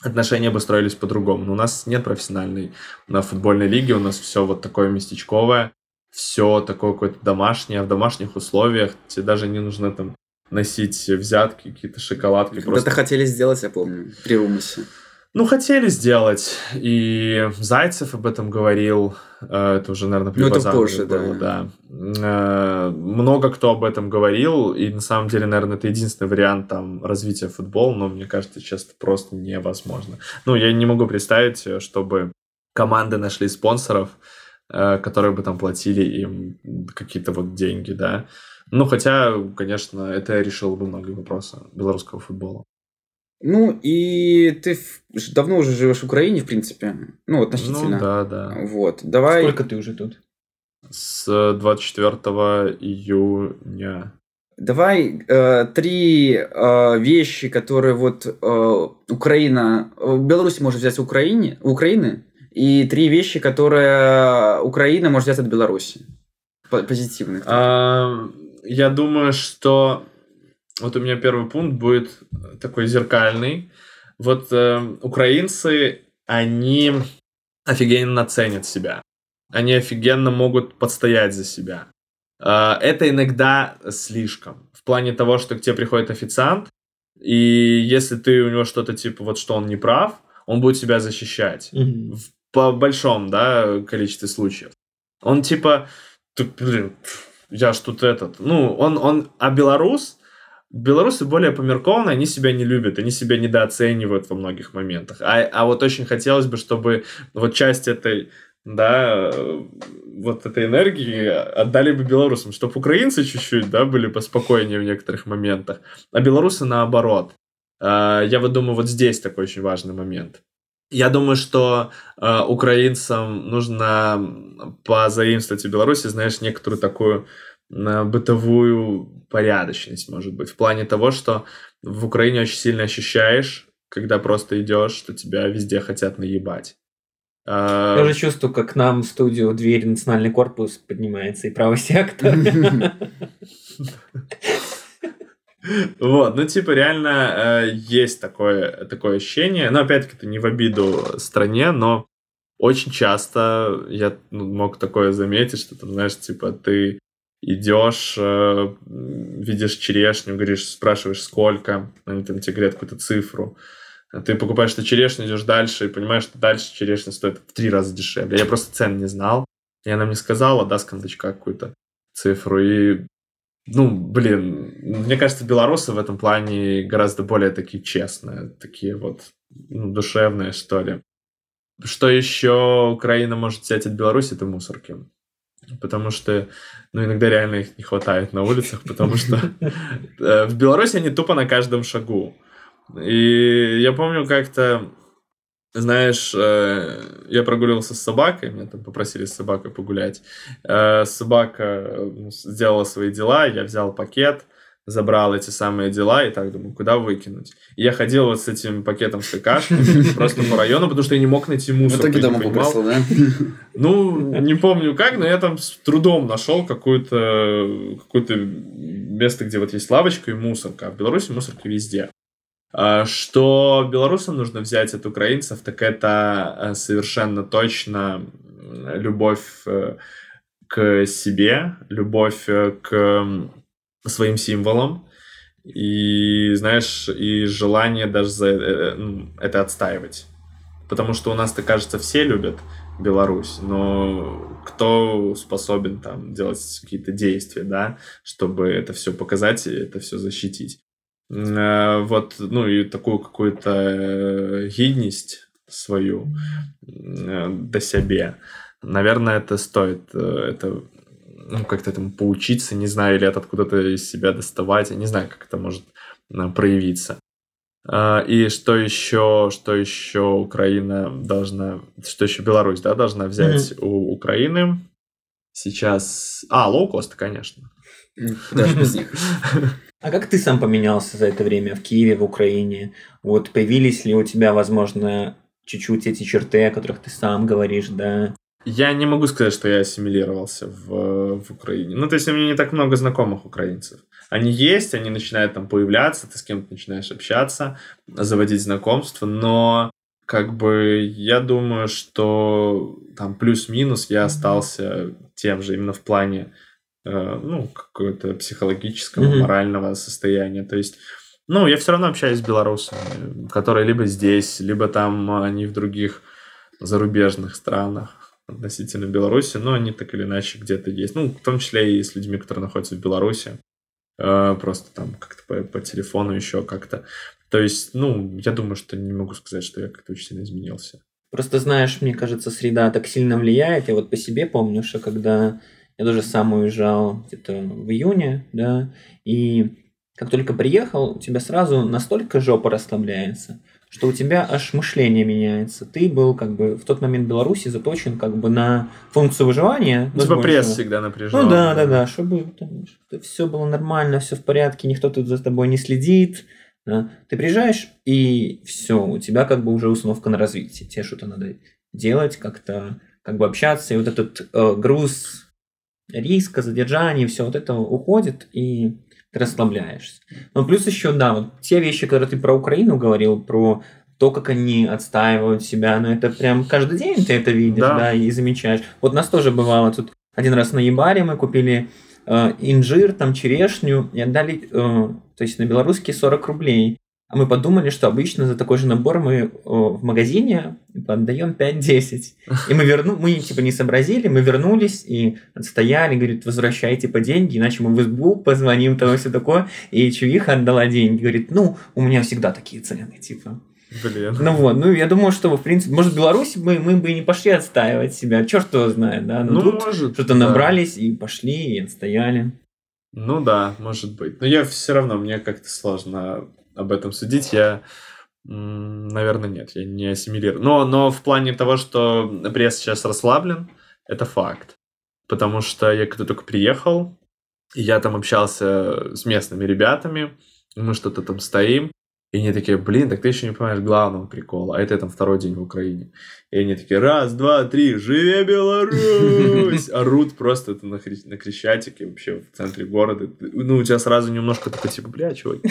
Speaker 4: отношения бы строились по-другому. Но у нас нет профессиональной на футбольной лиге, у нас все вот такое местечковое, все такое какое-то домашнее, а в домашних условиях тебе даже не нужно там носить взятки, какие-то шоколадки.
Speaker 3: Когда-то просто... хотели сделать, я помню, при Румусе.
Speaker 4: Ну, хотели сделать, и Зайцев об этом говорил, э, это уже, наверное, при
Speaker 3: ну, это позже, было,
Speaker 4: да. да. Э, много кто об этом говорил, и на самом деле, наверное, это единственный вариант там развития футбола, но мне кажется, сейчас это просто невозможно. Ну, я не могу представить, чтобы команды нашли спонсоров, э, которые бы там платили им какие-то вот деньги, да. Ну, хотя, конечно, это решило бы многие вопросы белорусского футбола.
Speaker 3: Ну, и ты давно уже живешь в Украине, в принципе. Ну, относительно.
Speaker 4: Ну, да, да.
Speaker 3: Вот. Давай...
Speaker 2: Сколько ты уже тут?
Speaker 4: С 24 июня.
Speaker 3: Давай э, три э, вещи, которые вот э, Украина... Э, Беларусь может взять Украине, у Украины, и три вещи, которые Украина может взять от Беларуси. Позитивных.
Speaker 4: А, я думаю, что вот у меня первый пункт будет такой зеркальный. Вот э, украинцы, они офигенно ценят себя. Они офигенно могут подстоять за себя. Э, это иногда слишком. В плане того, что к тебе приходит официант, и если ты у него что-то типа вот что он не прав, он будет себя защищать. Mm-hmm. В, по большому, да, количестве случаев. Он типа, блин, я ж тут этот. Ну, он, он, а белорус, Белорусы более померкованные, они себя не любят, они себя недооценивают во многих моментах. А, а вот очень хотелось бы, чтобы вот часть этой, да, вот этой энергии отдали бы белорусам, чтобы украинцы чуть-чуть, да, были поспокойнее в некоторых моментах, а белорусы наоборот. А, я вот думаю, вот здесь такой очень важный момент. Я думаю, что э, украинцам нужно позаимствовать у Беларуси, знаешь, некоторую такую на бытовую порядочность, может быть, в плане того, что в Украине очень сильно ощущаешь, когда просто идешь, что тебя везде хотят наебать.
Speaker 2: А, Я уже чувствую, как к нам в студию дверь национальный корпус поднимается и правый сектор.
Speaker 4: Вот, ну, типа, реально э, есть такое, такое ощущение. Но, опять-таки, это не в обиду стране, но очень часто я ну, мог такое заметить, что, там, знаешь, типа, ты идешь, э, видишь черешню, говоришь, спрашиваешь, сколько, они там тебе говорят какую-то цифру. Ты покупаешь эту черешню, идешь дальше и понимаешь, что дальше черешня стоит в три раза дешевле. Я просто цен не знал. И она мне сказала, да, с кондачка какую-то цифру. И, ну, блин, мне кажется, белорусы в этом плане гораздо более такие честные, такие вот ну, душевные, что ли. Что еще Украина может взять от Беларуси, это мусорки потому что, ну, иногда реально их не хватает на улицах, потому что э, в Беларуси они тупо на каждом шагу. И я помню как-то, знаешь, э, я прогуливался с собакой, меня там попросили с собакой погулять. Э, собака сделала свои дела, я взял пакет, забрал эти самые дела и так думаю, куда выкинуть. И я ходил вот с этим пакетом с какашками просто по району, потому что я не мог найти мусор. В
Speaker 3: итоге дома попросил, да?
Speaker 4: Ну, не помню как, но я там с трудом нашел какое-то какое место, где вот есть лавочка и мусорка. А в Беларуси мусорка везде. А что белорусам нужно взять от украинцев, так это э, совершенно точно любовь э, к себе, любовь э, к своим символом, и, знаешь, и желание даже за э, э, ну, это отстаивать. Потому что у нас-то, кажется, все любят Беларусь, но кто способен там делать какие-то действия, да, чтобы это все показать и это все защитить. Э, вот, ну и такую какую-то гидность свою до себе. Наверное, это стоит, это ну, как-то этому поучиться, не знаю, или это откуда-то из себя доставать, я не знаю, как это может проявиться. И что еще, что еще Украина должна, что еще Беларусь, да, должна взять mm-hmm. у Украины сейчас... А, лоукост, конечно.
Speaker 3: Даже без них.
Speaker 2: А как ты сам поменялся за это время в Киеве, в Украине? Вот появились ли у тебя, возможно, чуть-чуть эти черты, о которых ты сам говоришь, да?
Speaker 4: Я не могу сказать, что я ассимилировался в, в Украине. Ну, то есть у меня не так много знакомых украинцев. Они есть, они начинают там появляться, ты с кем-то начинаешь общаться, заводить знакомства, но как бы я думаю, что там плюс-минус я остался тем же именно в плане Э, ну, какого-то психологического, mm-hmm. морального состояния. То есть, ну, я все равно общаюсь с белорусами, которые либо здесь, либо там они в других зарубежных странах относительно Беларуси, но они так или иначе где-то есть. Ну, в том числе и с людьми, которые находятся в Беларуси. Э, просто там как-то по, по телефону еще как-то. То есть, ну, я думаю, что не могу сказать, что я как-то очень сильно изменился.
Speaker 2: Просто знаешь, мне кажется, среда так сильно влияет. Я вот по себе помню, что когда я тоже сам уезжал где-то в июне, да, и как только приехал, у тебя сразу настолько жопа расслабляется, что у тебя аж мышление меняется. Ты был как бы в тот момент в Беларуси заточен как бы на функцию выживания.
Speaker 4: Ну, типа пресс всегда напряжен.
Speaker 2: Ну да, да, да, чтобы там, все было нормально, все в порядке, никто тут за тобой не следит. Да. Ты приезжаешь, и все, у тебя как бы уже установка на развитие. Тебе что-то надо делать, как-то как бы общаться, и вот этот э, груз риска, задержания, все вот это уходит, и ты расслабляешься. Но плюс еще, да, вот те вещи, которые ты про Украину говорил, про то, как они отстаивают себя, ну это прям каждый день ты это видишь, да, да и замечаешь. Вот нас тоже бывало тут один раз на Ебаре мы купили э, инжир, там черешню и отдали, э, то есть на белорусские 40 рублей. А мы подумали, что обычно за такой же набор мы в магазине отдаем 5-10. И мы верну, мы типа не сообразили, мы вернулись и отстояли, говорит, возвращайте по деньги, иначе мы в СБУ позвоним, того все такое. И Чувиха отдала деньги, говорит, ну, у меня всегда такие цены, типа.
Speaker 4: Блин.
Speaker 2: Ну вот, ну я думаю, что, в принципе, может, в Беларуси мы, мы бы и не пошли отстаивать себя, черт его знает, да, но ну, тут может, что-то да. набрались и пошли, и отстояли.
Speaker 4: Ну да, может быть. Но я все равно, мне как-то сложно об этом судить, я, наверное, нет, я не ассимилирую. Но, но в плане того, что пресс сейчас расслаблен, это факт. Потому что я когда только приехал, я там общался с местными ребятами, мы что-то там стоим, и они такие, блин, так ты еще не понимаешь главного прикола. А это там второй день в Украине. И они такие, раз, два, три, живе Беларусь! Орут просто это на, хри- на Крещатике, вообще в центре города. Ну, у тебя сразу немножко такой, типа, бля, чуваки.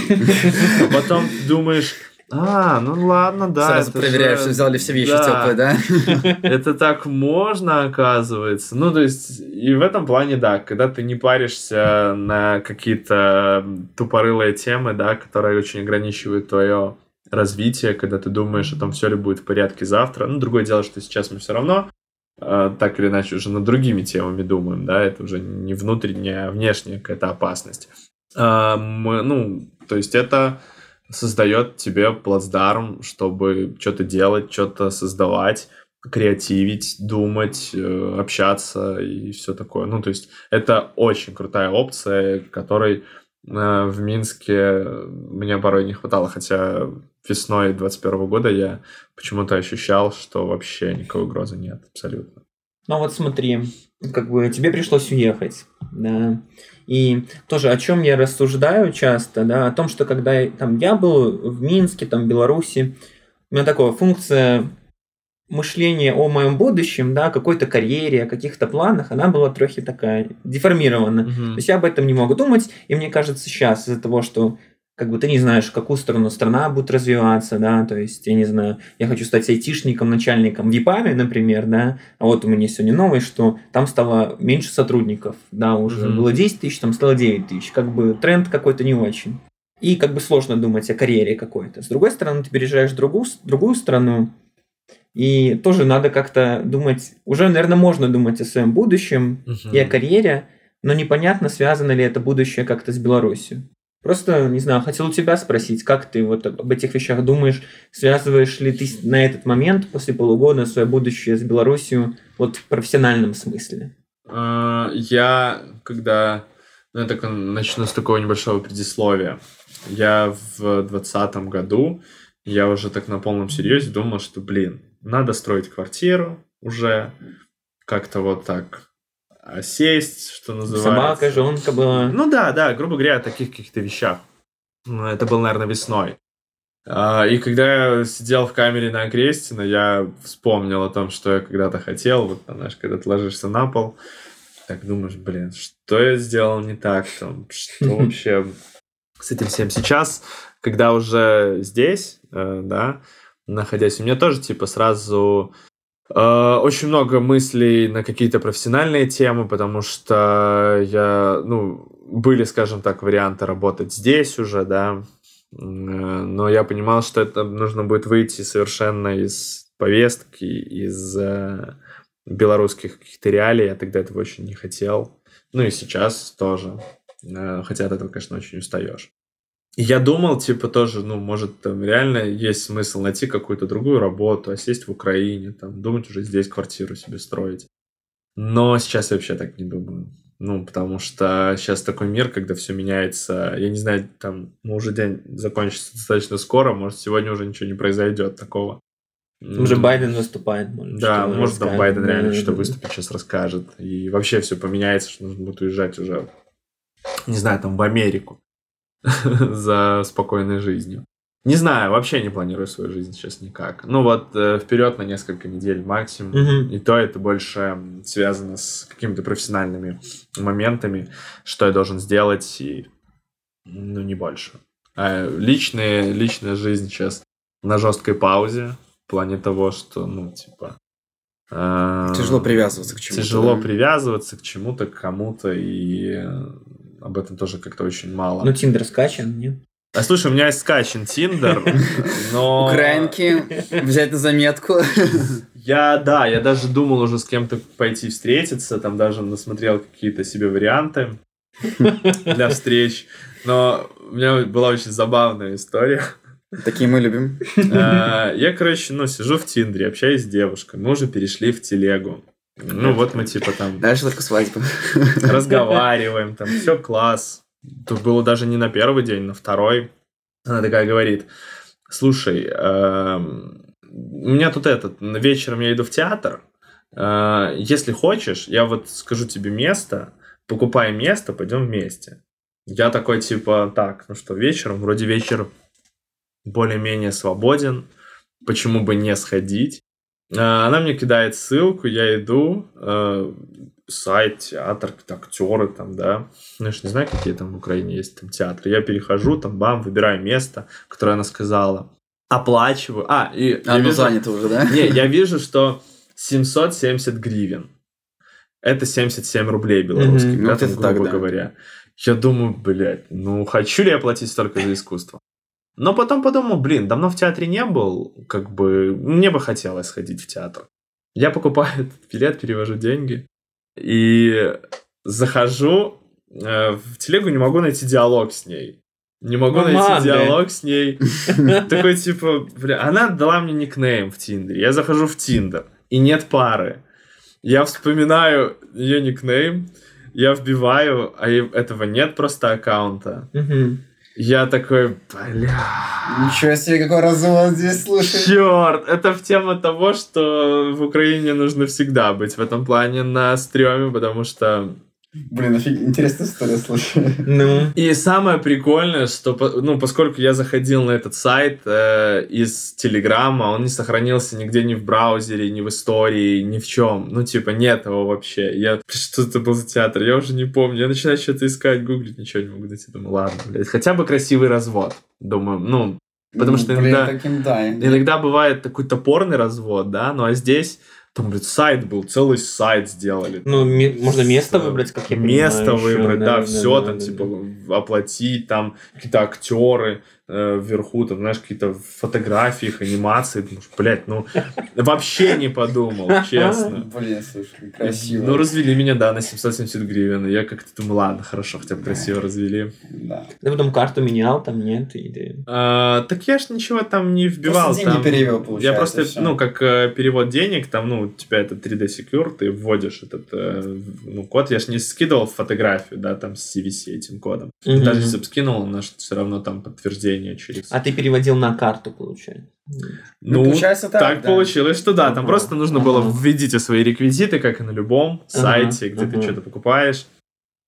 Speaker 4: А потом думаешь, а, ну ладно, да.
Speaker 3: Сразу проверяешь, же... что взяли все вещи да. теплые, да?
Speaker 4: Это так можно, оказывается. Ну, то есть, и в этом плане, да, когда ты не паришься на какие-то тупорылые темы, да, которые очень ограничивают твое развитие, когда ты думаешь о том, все ли будет в порядке завтра. Ну, другое дело, что сейчас мы все равно э, так или иначе уже над другими темами думаем, да, это уже не внутренняя, а внешняя какая-то опасность. Э, мы, ну, то есть это создает тебе плацдарм, чтобы что-то делать, что-то создавать, креативить, думать, э, общаться и все такое. Ну, то есть это очень крутая опция, которой э, в Минске мне порой не хватало, хотя весной 21 года я почему-то ощущал, что вообще никакой угрозы нет абсолютно.
Speaker 2: Ну вот смотри, как бы тебе пришлось уехать, да, и тоже о чем я рассуждаю часто, да, о том, что когда там я был в Минске, там в Беларуси, у меня такая функция мышления о моем будущем, да, какой-то карьере, о каких-то планах, она была трохи такая деформирована. Угу. То есть я об этом не могу думать, и мне кажется сейчас из-за того, что как бы ты не знаешь, в какую сторону страна будет развиваться, да, то есть, я не знаю, я хочу стать айтишником, начальником в ЕПАМе, например, да, а вот у меня сегодня новость, что там стало меньше сотрудников, да, уже mm-hmm. было 10 тысяч, там стало 9 тысяч, как бы тренд какой-то не очень. И как бы сложно думать о карьере какой-то. С другой стороны, ты переезжаешь в другую, другую страну, И тоже надо как-то думать, уже, наверное, можно думать о своем будущем и о карьере, но непонятно, связано ли это будущее как-то с Беларусью. Просто, не знаю, хотел у тебя спросить, как ты вот об этих вещах думаешь, связываешь ли ты на этот момент, после полугода, свое будущее с Беларусью вот в профессиональном смысле?
Speaker 4: А, Я, когда... Ну, я так начну с такого небольшого предисловия. Я в двадцатом году, я уже так на полном серьезе думал, что, блин, надо строить квартиру уже, как-то вот так сесть, что называется.
Speaker 2: Собака, жонка была.
Speaker 4: Ну да, да, грубо говоря, о таких каких-то вещах. Ну, Это было, наверное, весной. А, И когда я сидел в камере на Окрестина, я вспомнил о том, что я когда-то хотел. Вот, знаешь, когда ты ложишься на пол, так думаешь, блин, что я сделал не так? Там, что вообще с этим всем сейчас, когда уже здесь, э, да, находясь, у меня тоже, типа, сразу очень много мыслей на какие-то профессиональные темы, потому что я, ну, были, скажем так, варианты работать здесь уже, да, М, но я понимал, что это нужно будет выйти совершенно из повестки, из э, белорусских каких-то реалий. Я тогда этого очень не хотел. Ну и сейчас тоже. Э, Хотя от этого, конечно, очень устаешь. Я думал, типа, тоже, ну, может, там реально есть смысл найти какую-то другую работу, а сесть в Украине, там, думать уже здесь квартиру себе строить. Но сейчас я вообще так не думаю. Ну, потому что сейчас такой мир, когда все меняется. Я не знаю, там, ну, уже день закончится достаточно скоро, может, сегодня уже ничего не произойдет такого.
Speaker 2: Уже Байден выступает. может,
Speaker 4: Да, может, там. Байден реально что-то выступит, сейчас расскажет. И вообще все поменяется, что нужно будет уезжать уже, не знаю, там, в Америку за спокойной жизнью. Не знаю, вообще не планирую свою жизнь сейчас никак. Ну вот э, вперед на несколько недель максимум.
Speaker 2: Мгм.
Speaker 4: И то это больше связано с какими-то профессиональными моментами, что я должен сделать, и ну не больше. А личная, личная жизнь сейчас на жесткой паузе в плане того, что, ну, типа... э,
Speaker 3: Тяжело привязываться к чему-то.
Speaker 4: Тяжело
Speaker 3: да.
Speaker 4: привязываться к чему-то, к кому-то, и э, об этом тоже как-то очень мало.
Speaker 2: Ну, Тиндер скачан, нет?
Speaker 4: А слушай, у меня есть скачан Тиндер, но...
Speaker 3: Украинки, взять на заметку.
Speaker 4: Я, да, я даже думал уже с кем-то пойти встретиться, там даже насмотрел какие-то себе варианты для встреч. Но у меня была очень забавная история.
Speaker 3: Такие мы любим.
Speaker 4: А, Я, короче, ну, сижу в Тиндере, общаюсь с девушкой. Мы уже перешли в телегу. Ну, вот мы типа там
Speaker 3: Дальше только свадьба.
Speaker 4: разговариваем, там все класс. Тут было даже не на первый день, на второй. Она такая говорит, слушай, эм, у меня тут этот, вечером я иду в театр, э, если хочешь, я вот скажу тебе место, покупай место, пойдем вместе. Я такой типа, так, ну что, вечером, вроде вечер более-менее свободен, почему бы не сходить? А, Она мне кидает ссылку, я иду, э, сайт, театр, актеры там, да. Ну, я ж не знаю, какие там в Украине есть там театры. Я перехожу, там, бам, выбираю место, которое она сказала. Оплачиваю. А, и я
Speaker 3: Оно
Speaker 4: вижу-
Speaker 3: занято уже, да?
Speaker 4: Не, я вижу, что 770 гривен. Это 77 рублей белорусских,
Speaker 3: Мгм.
Speaker 4: да,
Speaker 3: Ну,
Speaker 4: там,
Speaker 3: где-то так,
Speaker 4: грубо
Speaker 3: да.
Speaker 4: говоря. Я думаю, блядь, ну хочу ли я платить столько за искусство? Но потом подумал, блин, давно в театре не был, как бы, мне бы хотелось сходить в театр. Я покупаю этот билет, перевожу деньги и захожу э, в телегу, не могу найти диалог с ней. Не могу найти
Speaker 2: Команды.
Speaker 4: диалог с ней. Такой типа, бля, она дала мне никнейм в Тиндере. Я захожу в Тиндер, и нет пары. Я вспоминаю ее никнейм, я вбиваю, а этого нет просто аккаунта. Я такой, бля,
Speaker 3: Ничего себе, какой развод здесь, слушай.
Speaker 4: черт, это в тему того, что в Украине нужно всегда быть в этом плане на стреме, потому что
Speaker 3: Блин, офиг... интересная история, слушай.
Speaker 2: Ну,
Speaker 4: И самое прикольное, что, ну, поскольку я заходил на этот сайт э, из Телеграма, он не сохранился нигде ни в браузере, ни в истории, ни в чем. Ну, типа, нет его вообще. Я, что это был за театр? Я уже не помню. Я начинаю что-то искать, гуглить, ничего не могу найти. Думаю, ладно, блядь, хотя бы красивый развод. Думаю, ну, Потому что
Speaker 3: Блин,
Speaker 4: иногда-
Speaker 3: таким, да.
Speaker 4: иногда бывает такой топорный развод, да, ну, а здесь... Там, блядь, сайт был, целый сайт сделали.
Speaker 2: ну, ме- можно место
Speaker 4: Э,
Speaker 2: выбрать, как я
Speaker 4: Место
Speaker 2: понимаю,
Speaker 4: выбрать, да, все
Speaker 2: да,
Speaker 4: там,
Speaker 2: да,
Speaker 4: типа,
Speaker 2: да.
Speaker 4: Оплатить, там, какие-то актеры, э, вверху, там, знаешь, какие-то фотографии, их, анимации. Думаешь, блядь, ну, вообще не подумал, честно.
Speaker 3: Блин, слушай, красиво.
Speaker 4: Ну, развели меня, да, на 770 гривен. Я как-то думаю, ладно, хорошо, хотя бы красиво развели.
Speaker 3: Да.
Speaker 2: Ты потом карту менял, там нет, или...
Speaker 4: А, так я ж ничего там не вбивал.
Speaker 3: Просто
Speaker 4: там-
Speaker 3: перевел,
Speaker 4: Я
Speaker 3: получается,
Speaker 4: просто,
Speaker 3: всё.
Speaker 4: ну, как э, перевод денег, там, ну, у тебя это 3D Secure, ты вводишь этот, э, ну, код. Я ж не скидывал фотографию, да, там, с CVC этим кодом.
Speaker 2: Мгм.
Speaker 4: Даже если бы скинул, он все равно там подтверждение через...
Speaker 2: А ты переводил на карту, получается.
Speaker 3: Ну, получается так,
Speaker 4: так
Speaker 3: да.
Speaker 4: получилось, что да, там просто нужно было
Speaker 2: ага.
Speaker 4: введите свои реквизиты, как и на любом
Speaker 2: Ага,
Speaker 4: сайте, где ты
Speaker 2: ага.
Speaker 4: что-то покупаешь.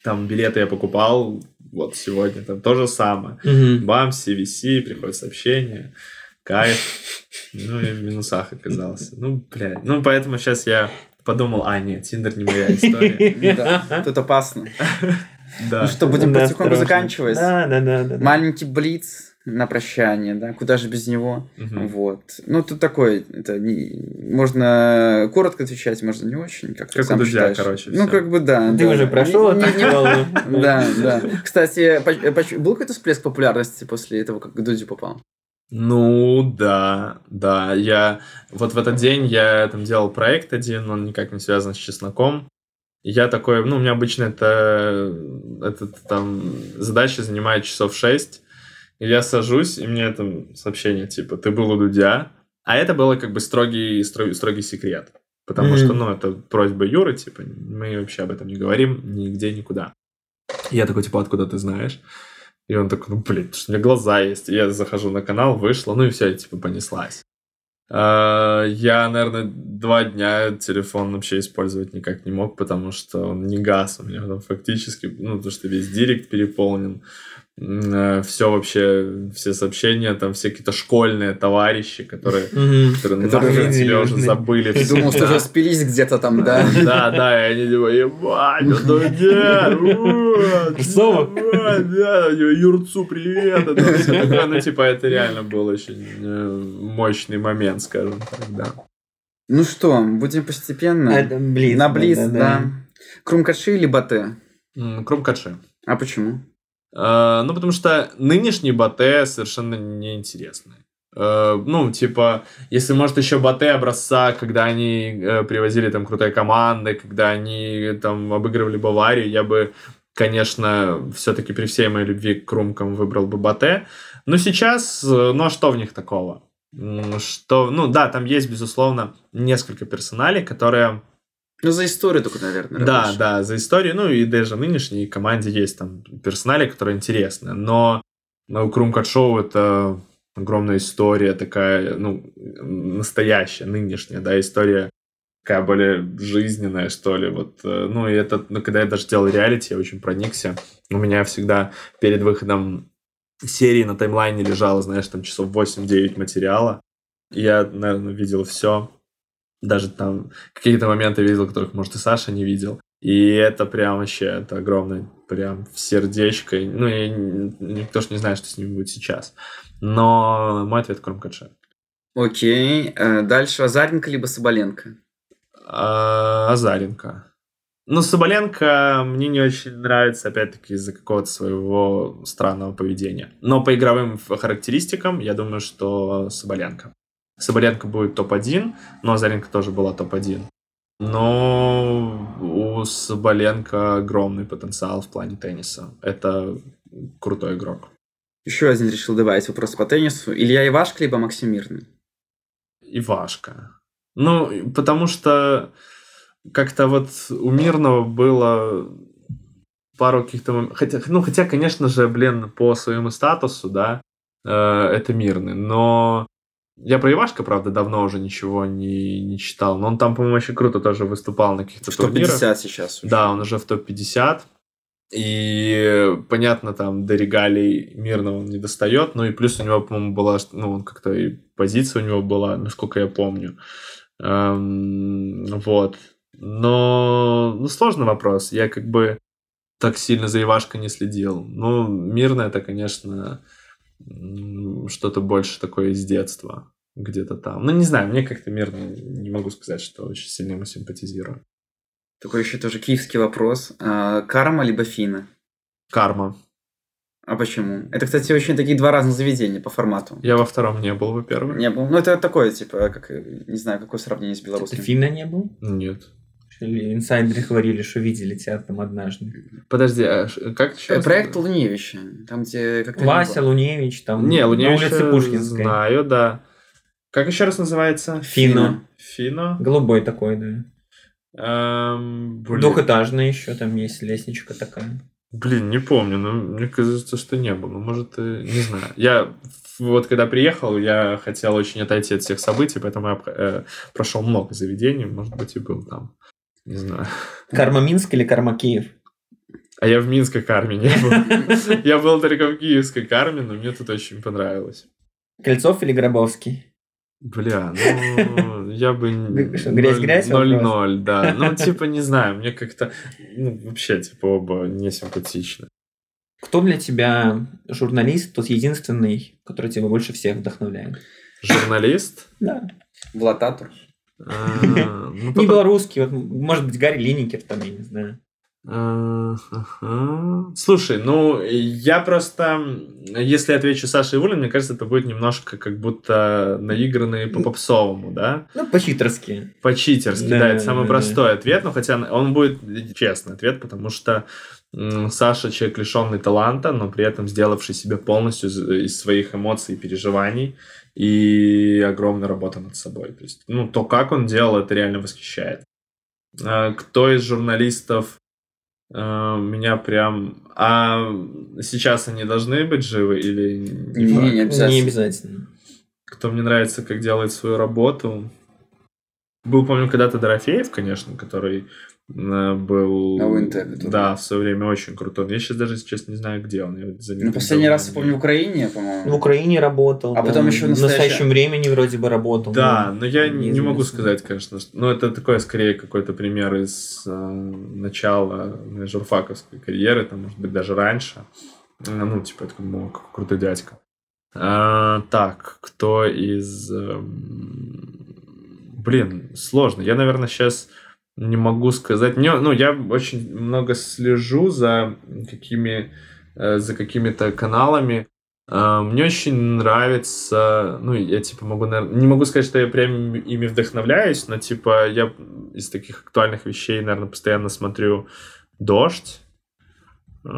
Speaker 4: Там билеты я покупал, вот сегодня там то же самое.
Speaker 2: Мгм.
Speaker 4: Бам, CVC, приходит сообщение, кайф. Ну и в минусах оказался. Ну, блядь. Ну, поэтому сейчас я подумал, а, нет, Тиндер не моя история.
Speaker 3: Тут опасно.
Speaker 4: Да.
Speaker 3: Ну что, будем
Speaker 2: Да,
Speaker 3: потихоньку заканчивать.
Speaker 2: Да, да, да. да.
Speaker 3: Маленький блиц на прощание, да, куда же без него.
Speaker 4: Мгм.
Speaker 3: Вот. Ну, тут такой, это не- можно коротко отвечать, можно не очень, как, ты
Speaker 4: Как у
Speaker 3: сам
Speaker 4: Дудя,
Speaker 3: считаешь.
Speaker 4: короче,
Speaker 3: Ну,
Speaker 4: всё.
Speaker 3: как бы да.
Speaker 2: Ты
Speaker 3: да.
Speaker 2: уже прошел
Speaker 3: Не-
Speaker 2: эту
Speaker 3: не- не-
Speaker 2: волну.
Speaker 3: Да, да. Кстати, был какой-то всплеск популярности после того, как к Дуде попал?
Speaker 4: Ну, да, да. Я вот в этот день я там делал проект один, он никак не связан с чесноком. Я такой, ну, у меня обычно это, это там задача занимает часов 6. И я сажусь, и мне там сообщение типа, ты был у Дудя. А это было как бы строгий, строгий, строгий секрет. Потому
Speaker 2: Мгм.
Speaker 4: что, ну, это просьба Юры, типа, мы вообще об этом не говорим нигде, никуда. И я такой, типа, откуда ты знаешь? И он такой, ну, блин, что у меня глаза есть. И я захожу на канал, вышла, ну и все, типа, понеслась. А, Я, наверное, два дня телефон вообще использовать никак не мог, потому что он не газ у меня там фактически, ну, потому что весь директ переполнен. Все вообще, все сообщения, там все какие-то школьные товарищи, которые, которые нахрен тебя уже забыли.
Speaker 3: Ты думал, что уже спились где-то там, да?
Speaker 4: Да, да, и они типа, ебать, это где? Да, Юрцу привет. это всё такое. Ну, типа, это реально был очень э, мощный момент, скажем так, да.
Speaker 3: Ну что, будем постепенно.
Speaker 2: Блиц.
Speaker 3: На
Speaker 2: да,
Speaker 3: Блиц,
Speaker 2: да.
Speaker 3: Крумкаши или Батэ?
Speaker 4: М, Крумкаши.
Speaker 3: А почему?
Speaker 4: Э, Ну, потому что нынешние батэ совершенно неинтересны. Э, Ну, типа, если, может, еще батэ образца, когда они э, привозили там крутые команды, когда они там обыгрывали Баварию, я бы, конечно, все-таки при всей моей любви к крумкам выбрал бы батэ. Но сейчас, ну, а что в них такого? Что, ну, да, там есть, безусловно, несколько персоналей, которые
Speaker 3: Ну, за историю только, наверное.
Speaker 4: да,
Speaker 3: работаешь.
Speaker 4: да, за историю. Ну и даже нынешней команде есть там персонали, которые интересны. Но ну, Крум Шоу это огромная история такая, ну, настоящая, нынешняя, да, история такая более жизненная, что ли. Вот, э, ну, и это, ну, когда я даже делал реалити, я очень проникся. У меня всегда перед выходом серии на таймлайне лежало, знаешь, там часов 8-9 материала. Я, наверное, видел все. Даже там какие-то моменты видел, которых, может, и Саша не видел. И это прям вообще, это огромное, прям в сердечко. Ну, н- никто ж не знает, что с ним будет сейчас. Но мой ответ Кромкаче.
Speaker 3: Окей. э, Дальше Азаренко либо Соболенко?
Speaker 4: А, Азаренко. Ну, Соболенко мне не очень нравится, опять-таки, из-за какого-то своего странного поведения. Но по игровым характеристикам, я думаю, что Соболенко. Соболенко будет топ-1, но Азаренко тоже была топ-1. Но у Соболенко огромный потенциал в плане тенниса. Это крутой игрок.
Speaker 3: Еще один решил добавить вопрос по теннису. Илья Ивашко либо Максим Мирный?
Speaker 4: Ивашка. Ну, потому что как-то вот у Мирного было пару каких-то мом- Хотя, ну, хотя, конечно же, блин, по своему статусу, да, э, это Мирный. Но я про Ивашка, правда, давно уже ничего не, не читал. Но он там, по-моему, очень круто тоже выступал на каких-то
Speaker 3: В
Speaker 4: турнирах.
Speaker 3: топ-50 сейчас. уже.
Speaker 4: Да, он уже в топ-50. И понятно, там до регалий мирного он не достает. Ну и плюс у него, по-моему, была, ну, он как-то и позиция у него была, насколько я помню. Эм, вот. Но ну, сложный вопрос. Я как бы так сильно за Ивашко не следил. Ну, мирно это, конечно, что-то больше такое из детства. Где-то там. Ну, не знаю, мне как-то мирно не могу сказать, что очень сильно ему симпатизирую.
Speaker 3: Такой еще тоже киевский вопрос. А, Карма либо Фина?
Speaker 4: Карма.
Speaker 3: А почему? Это, кстати, очень такие два разных заведения по формату.
Speaker 4: Я во втором не был, во-первых.
Speaker 3: Не был. Ну, это такое, типа, как, э, не знаю, какое сравнение с
Speaker 2: Ты
Speaker 3: белорусским.
Speaker 2: Финна не был?
Speaker 4: Нет.
Speaker 2: Или инсайдеры говорили, что видели тебя там однажды.
Speaker 4: Подожди, а как еще?
Speaker 3: Э,
Speaker 4: раз?
Speaker 3: Проект Луневича. Там, где как-то...
Speaker 2: Вася Луневич там
Speaker 4: Не,
Speaker 2: на
Speaker 4: Луневича
Speaker 2: улице Пушкинской.
Speaker 4: знаю, да. Как еще раз называется?
Speaker 2: Фино.
Speaker 4: Фино.
Speaker 2: Голубой такой, да.
Speaker 4: Эм, блин.
Speaker 2: Двухэтажный еще там есть лестничка такая.
Speaker 4: Блин, не помню, но мне кажется, что не было. Ну, может, не знаю. Я вот когда приехал, я хотел очень отойти от всех событий, поэтому я э, прошел много заведений, может быть, и был там. Не знаю.
Speaker 2: Карма Минск или Карма Киев?
Speaker 4: А я в Минской карме не был. Я был только в Киевской карме, но мне тут очень понравилось.
Speaker 2: Кольцов или Гробовский?
Speaker 4: Бля, ну, я бы...
Speaker 2: Грязь-грязь вопрос?
Speaker 4: 0-0, да. Ну, типа, не знаю, мне как-то, ну, вообще, типа, оба не симпатичны.
Speaker 2: Кто для тебя журналист, тот единственный, который тебя больше всех вдохновляет?
Speaker 4: Журналист?
Speaker 2: Да.
Speaker 3: Влад Татур.
Speaker 4: А, ну,
Speaker 2: Не белорусский, вот, может быть, Гарри Линникер там, я не знаю.
Speaker 4: Слушай, ну, я просто, если отвечу Саше Ивулин, мне кажется, это будет немножко как будто наигранный по попсовому, да?
Speaker 2: Ну, по-читерски.
Speaker 4: По-читерски,
Speaker 2: Да,
Speaker 4: да, это самый
Speaker 2: да,
Speaker 4: простой ответ, но хотя он будет честный ответ, потому что Саша человек лишенный таланта, но при этом сделавший себя полностью из своих эмоций и переживаний и огромная работа над собой. То есть, ну, то, как он делал, это реально восхищает. А, Кто из журналистов а, меня прям... А сейчас они должны быть живы или не
Speaker 3: Не, не обязательно.
Speaker 2: Не обязательно.
Speaker 4: кто мне нравится, как делает свою работу. Был, помню, когда-то Дорофеев, конечно, который был...
Speaker 3: На УНТ, который.
Speaker 4: Да, в свое время очень крутой. Я сейчас даже, честно, не знаю, где он. Я вот за ним
Speaker 3: Ну, последний раз, я помню, в Украине, по-моему.
Speaker 2: В Украине работал.
Speaker 3: А
Speaker 2: там,
Speaker 3: потом еще
Speaker 2: в
Speaker 3: настоящее-
Speaker 2: настоящем времени вроде бы работал.
Speaker 4: Да,
Speaker 2: ну,
Speaker 4: но я не, не могу сказать, конечно. что- Но это такой, скорее, какой-то пример из э, начала моей журфаковской карьеры, там, может быть, даже раньше. Э, Ну, типа, такой, ну, какой крутой дядька. А, так, кто из... эм, Блин, сложно. Я, наверное, сейчас не могу сказать. Мне, ну, я очень много слежу за какими э, за какими-то каналами. А, Мне очень нравится, ну, я, типа, могу, не могу сказать, что я прям ими вдохновляюсь, но, типа, я из таких актуальных вещей, наверное, постоянно смотрю «Дождь», э,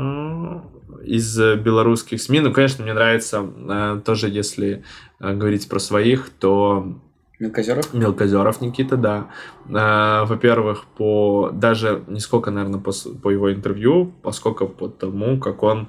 Speaker 4: из э, белорусских СМИ. Ну, конечно, мне нравится э, тоже, если э, говорить про своих, то
Speaker 3: Мелкозеров?
Speaker 4: Мелкозеров Никита, да. А, Во-первых, по даже не сколько, наверное, по, по его интервью, поскольку по тому, как он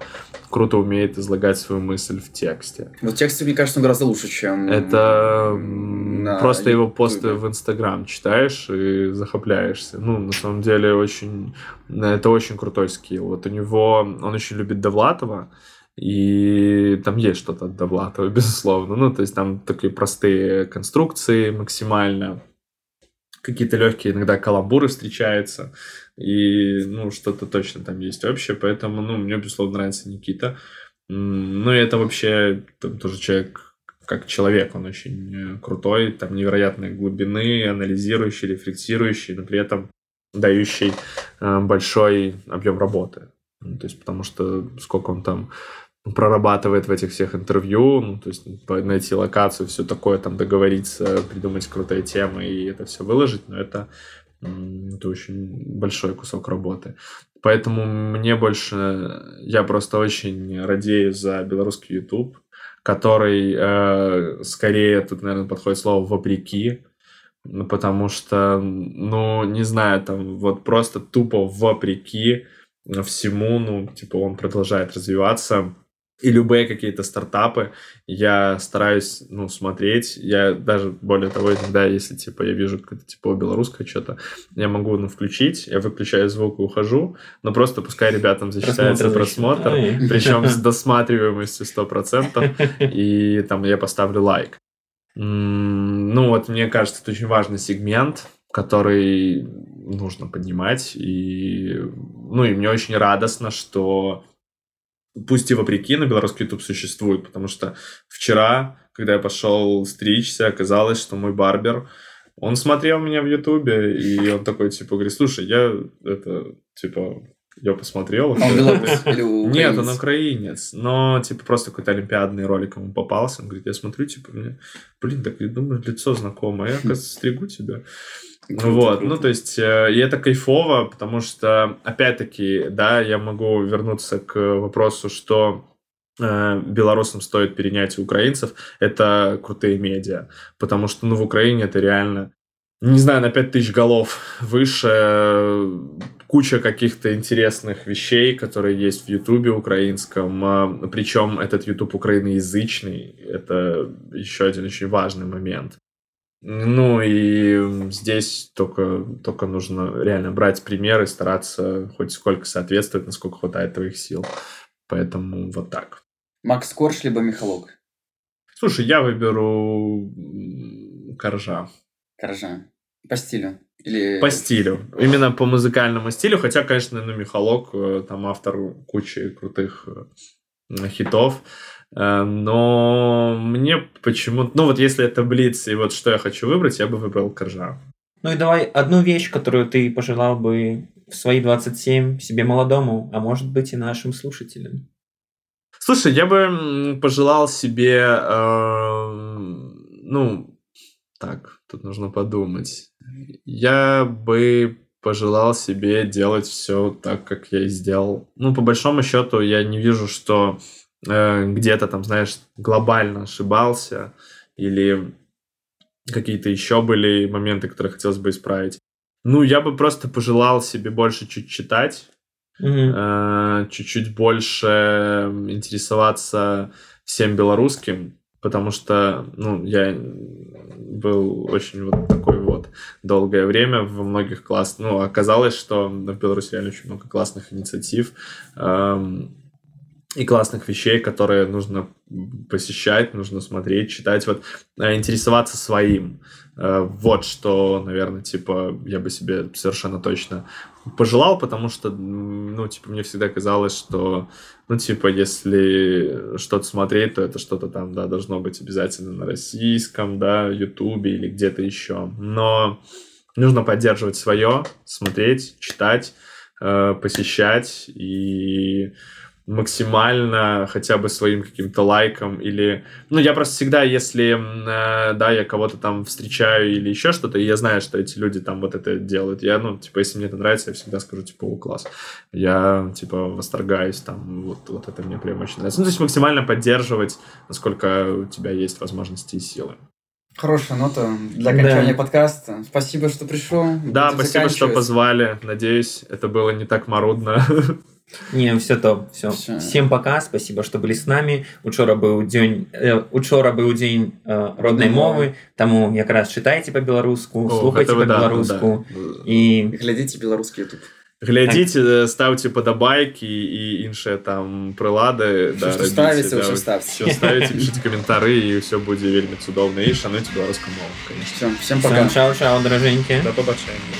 Speaker 4: круто умеет излагать свою мысль в тексте.
Speaker 3: Вот тексты, мне кажется, гораздо лучше, чем...
Speaker 4: Это
Speaker 3: на
Speaker 4: просто его посты в Инстаграм читаешь и захопляешься. Ну, на самом деле, очень... Это очень крутой скилл. Вот у него... Он очень любит Довлатова, и там есть что-то от Довлатова, безусловно. Ну, то есть там такие простые конструкции максимально. Какие-то легкие иногда каламбуры встречаются. И, ну, что-то точно там есть общее. Поэтому, ну, мне, безусловно, нравится Никита. Ну, и это вообще там тоже человек как человек, он очень э, крутой, там невероятной глубины, анализирующий, рефлексирующий, но при этом дающий э, большой объем работы. Ну, то есть, потому что сколько он там прорабатывает в этих всех интервью, ну, то есть найти локацию, все такое, там договориться, придумать крутые темы и это все выложить, но это, это очень большой кусок работы. Поэтому мне больше, я просто очень радею за белорусский YouTube, который э, скорее, тут, наверное, подходит слово «вопреки», ну, потому что, ну, не знаю, там вот просто тупо вопреки всему, ну, типа он продолжает развиваться. И любые какие-то стартапы я стараюсь, ну, смотреть. Я даже, более того, иногда, если, типа, я вижу какое-то, типа, белорусское что-то, я могу, ну, включить, я выключаю звук и ухожу, но просто пускай ребятам засчитается
Speaker 2: Просмотр
Speaker 4: просмотр.
Speaker 2: Ой.
Speaker 4: причем с досматриваемостью 100%, и там я поставлю лайк. Ну, вот мне кажется, это очень важный сегмент, который нужно поднимать. И, ну, и мне очень радостно, что пусть и вопреки, но белорусский YouTube существует, потому что вчера, когда я пошел стричься, оказалось, что мой барбер, он смотрел меня в Ютубе, и он такой, типа, говорит, слушай, я, это, типа, я посмотрел.
Speaker 3: А он белорус или украинец?
Speaker 4: Нет, он украинец. Но, типа, просто какой-то олимпиадный ролик ему попался. Он говорит, я смотрю, типа, мне, блин, так я думаю, лицо знакомое. Я, оказывается, стригу тебя.
Speaker 3: Круто,
Speaker 4: вот,
Speaker 3: круто.
Speaker 4: ну, то есть, э, и это кайфово, потому что, опять-таки, да, я могу вернуться к вопросу, что э, белорусам стоит перенять у украинцев, это крутые медиа. Потому что, ну, в Украине это реально, не знаю, на 5000 голов выше, э, куча каких-то интересных вещей, которые есть в Ютубе украинском. а, Причем этот Ютуб украиноязычный. Это еще один очень важный момент. Ну и здесь только, только нужно реально брать примеры, стараться хоть сколько соответствовать, насколько хватает твоих сил. Поэтому вот так.
Speaker 3: Макс Корж либо Михалок?
Speaker 4: Слушай, я выберу Коржа.
Speaker 3: Коржа. По стилю? Или...
Speaker 4: По стилю. Именно по музыкальному стилю. Хотя, конечно, ну, Михалок, э, там автор кучи крутых э, хитов. Э, Но мне почему-то... Ну, вот если это Блиц, и вот что я хочу выбрать, я бы выбрал Коржа.
Speaker 2: Ну и давай одну вещь, которую ты пожелал бы в свои 27 себе молодому, а может быть и нашим слушателям.
Speaker 4: Слушай, я бы пожелал себе, э, ну, так, тут нужно подумать. Я бы пожелал себе делать все так, как я и сделал. Ну, по большому счету, я не вижу, что э, где-то там, знаешь, глобально ошибался или какие-то еще были моменты, которые хотелось бы исправить. Ну, я бы просто пожелал себе больше чуть читать, э, чуть-чуть больше интересоваться всем белорусским, потому что, ну, я был очень вот такой вот долгое время во многих классах. Ну, оказалось, что в Беларуси реально очень много классных инициатив эм, и классных вещей, которые нужно посещать, нужно смотреть, читать, вот э, интересоваться своим. Э, Вот что, наверное, типа, я бы себе совершенно точно пожелал, потому что, ну, типа, мне всегда казалось, что, ну, типа, если что-то смотреть, то это что-то там, да, должно быть обязательно на российском, да, ютубе или где-то еще. Но нужно поддерживать свое, смотреть, читать, э, посещать и максимально хотя бы своим каким-то лайком или... Ну, я просто всегда, если, э, да, я кого-то там встречаю или еще что-то, и я знаю, что эти люди там вот это делают, я, ну, типа, если мне это нравится, я всегда скажу, типа, о, класс. Я, типа, восторгаюсь там, вот, вот это мне прям очень нравится. Ну, то есть максимально поддерживать, насколько у тебя есть возможности и силы.
Speaker 3: Хорошая нота для
Speaker 2: Да.
Speaker 3: окончания подкаста. Спасибо, что пришел.
Speaker 4: Да,
Speaker 3: Будем
Speaker 4: спасибо, что позвали. Надеюсь, это было не так марудно.
Speaker 2: Не, все то, все.
Speaker 3: Всё.
Speaker 2: Всем пока, спасибо, что были с нами. Учора быў дзень э, учора быў дзень э, роднай
Speaker 3: Роднай
Speaker 2: мовы, таму якраз чытайце па-беларуску,
Speaker 4: О,
Speaker 2: слухайце
Speaker 4: гэта вы, да, да.
Speaker 2: і
Speaker 3: Глядите белорусский YouTube.
Speaker 4: Глядзіце ставце падабайкі і іншыя там прылады
Speaker 3: Всё, што ставіце, ўсё ставце.
Speaker 4: все ставіце пішыце каментары і ўсё будзе вельмі цудоўна і шануйце беларускую мову конечно
Speaker 3: Все, всем пока.
Speaker 2: чао чао дражэнькі
Speaker 4: да побачэння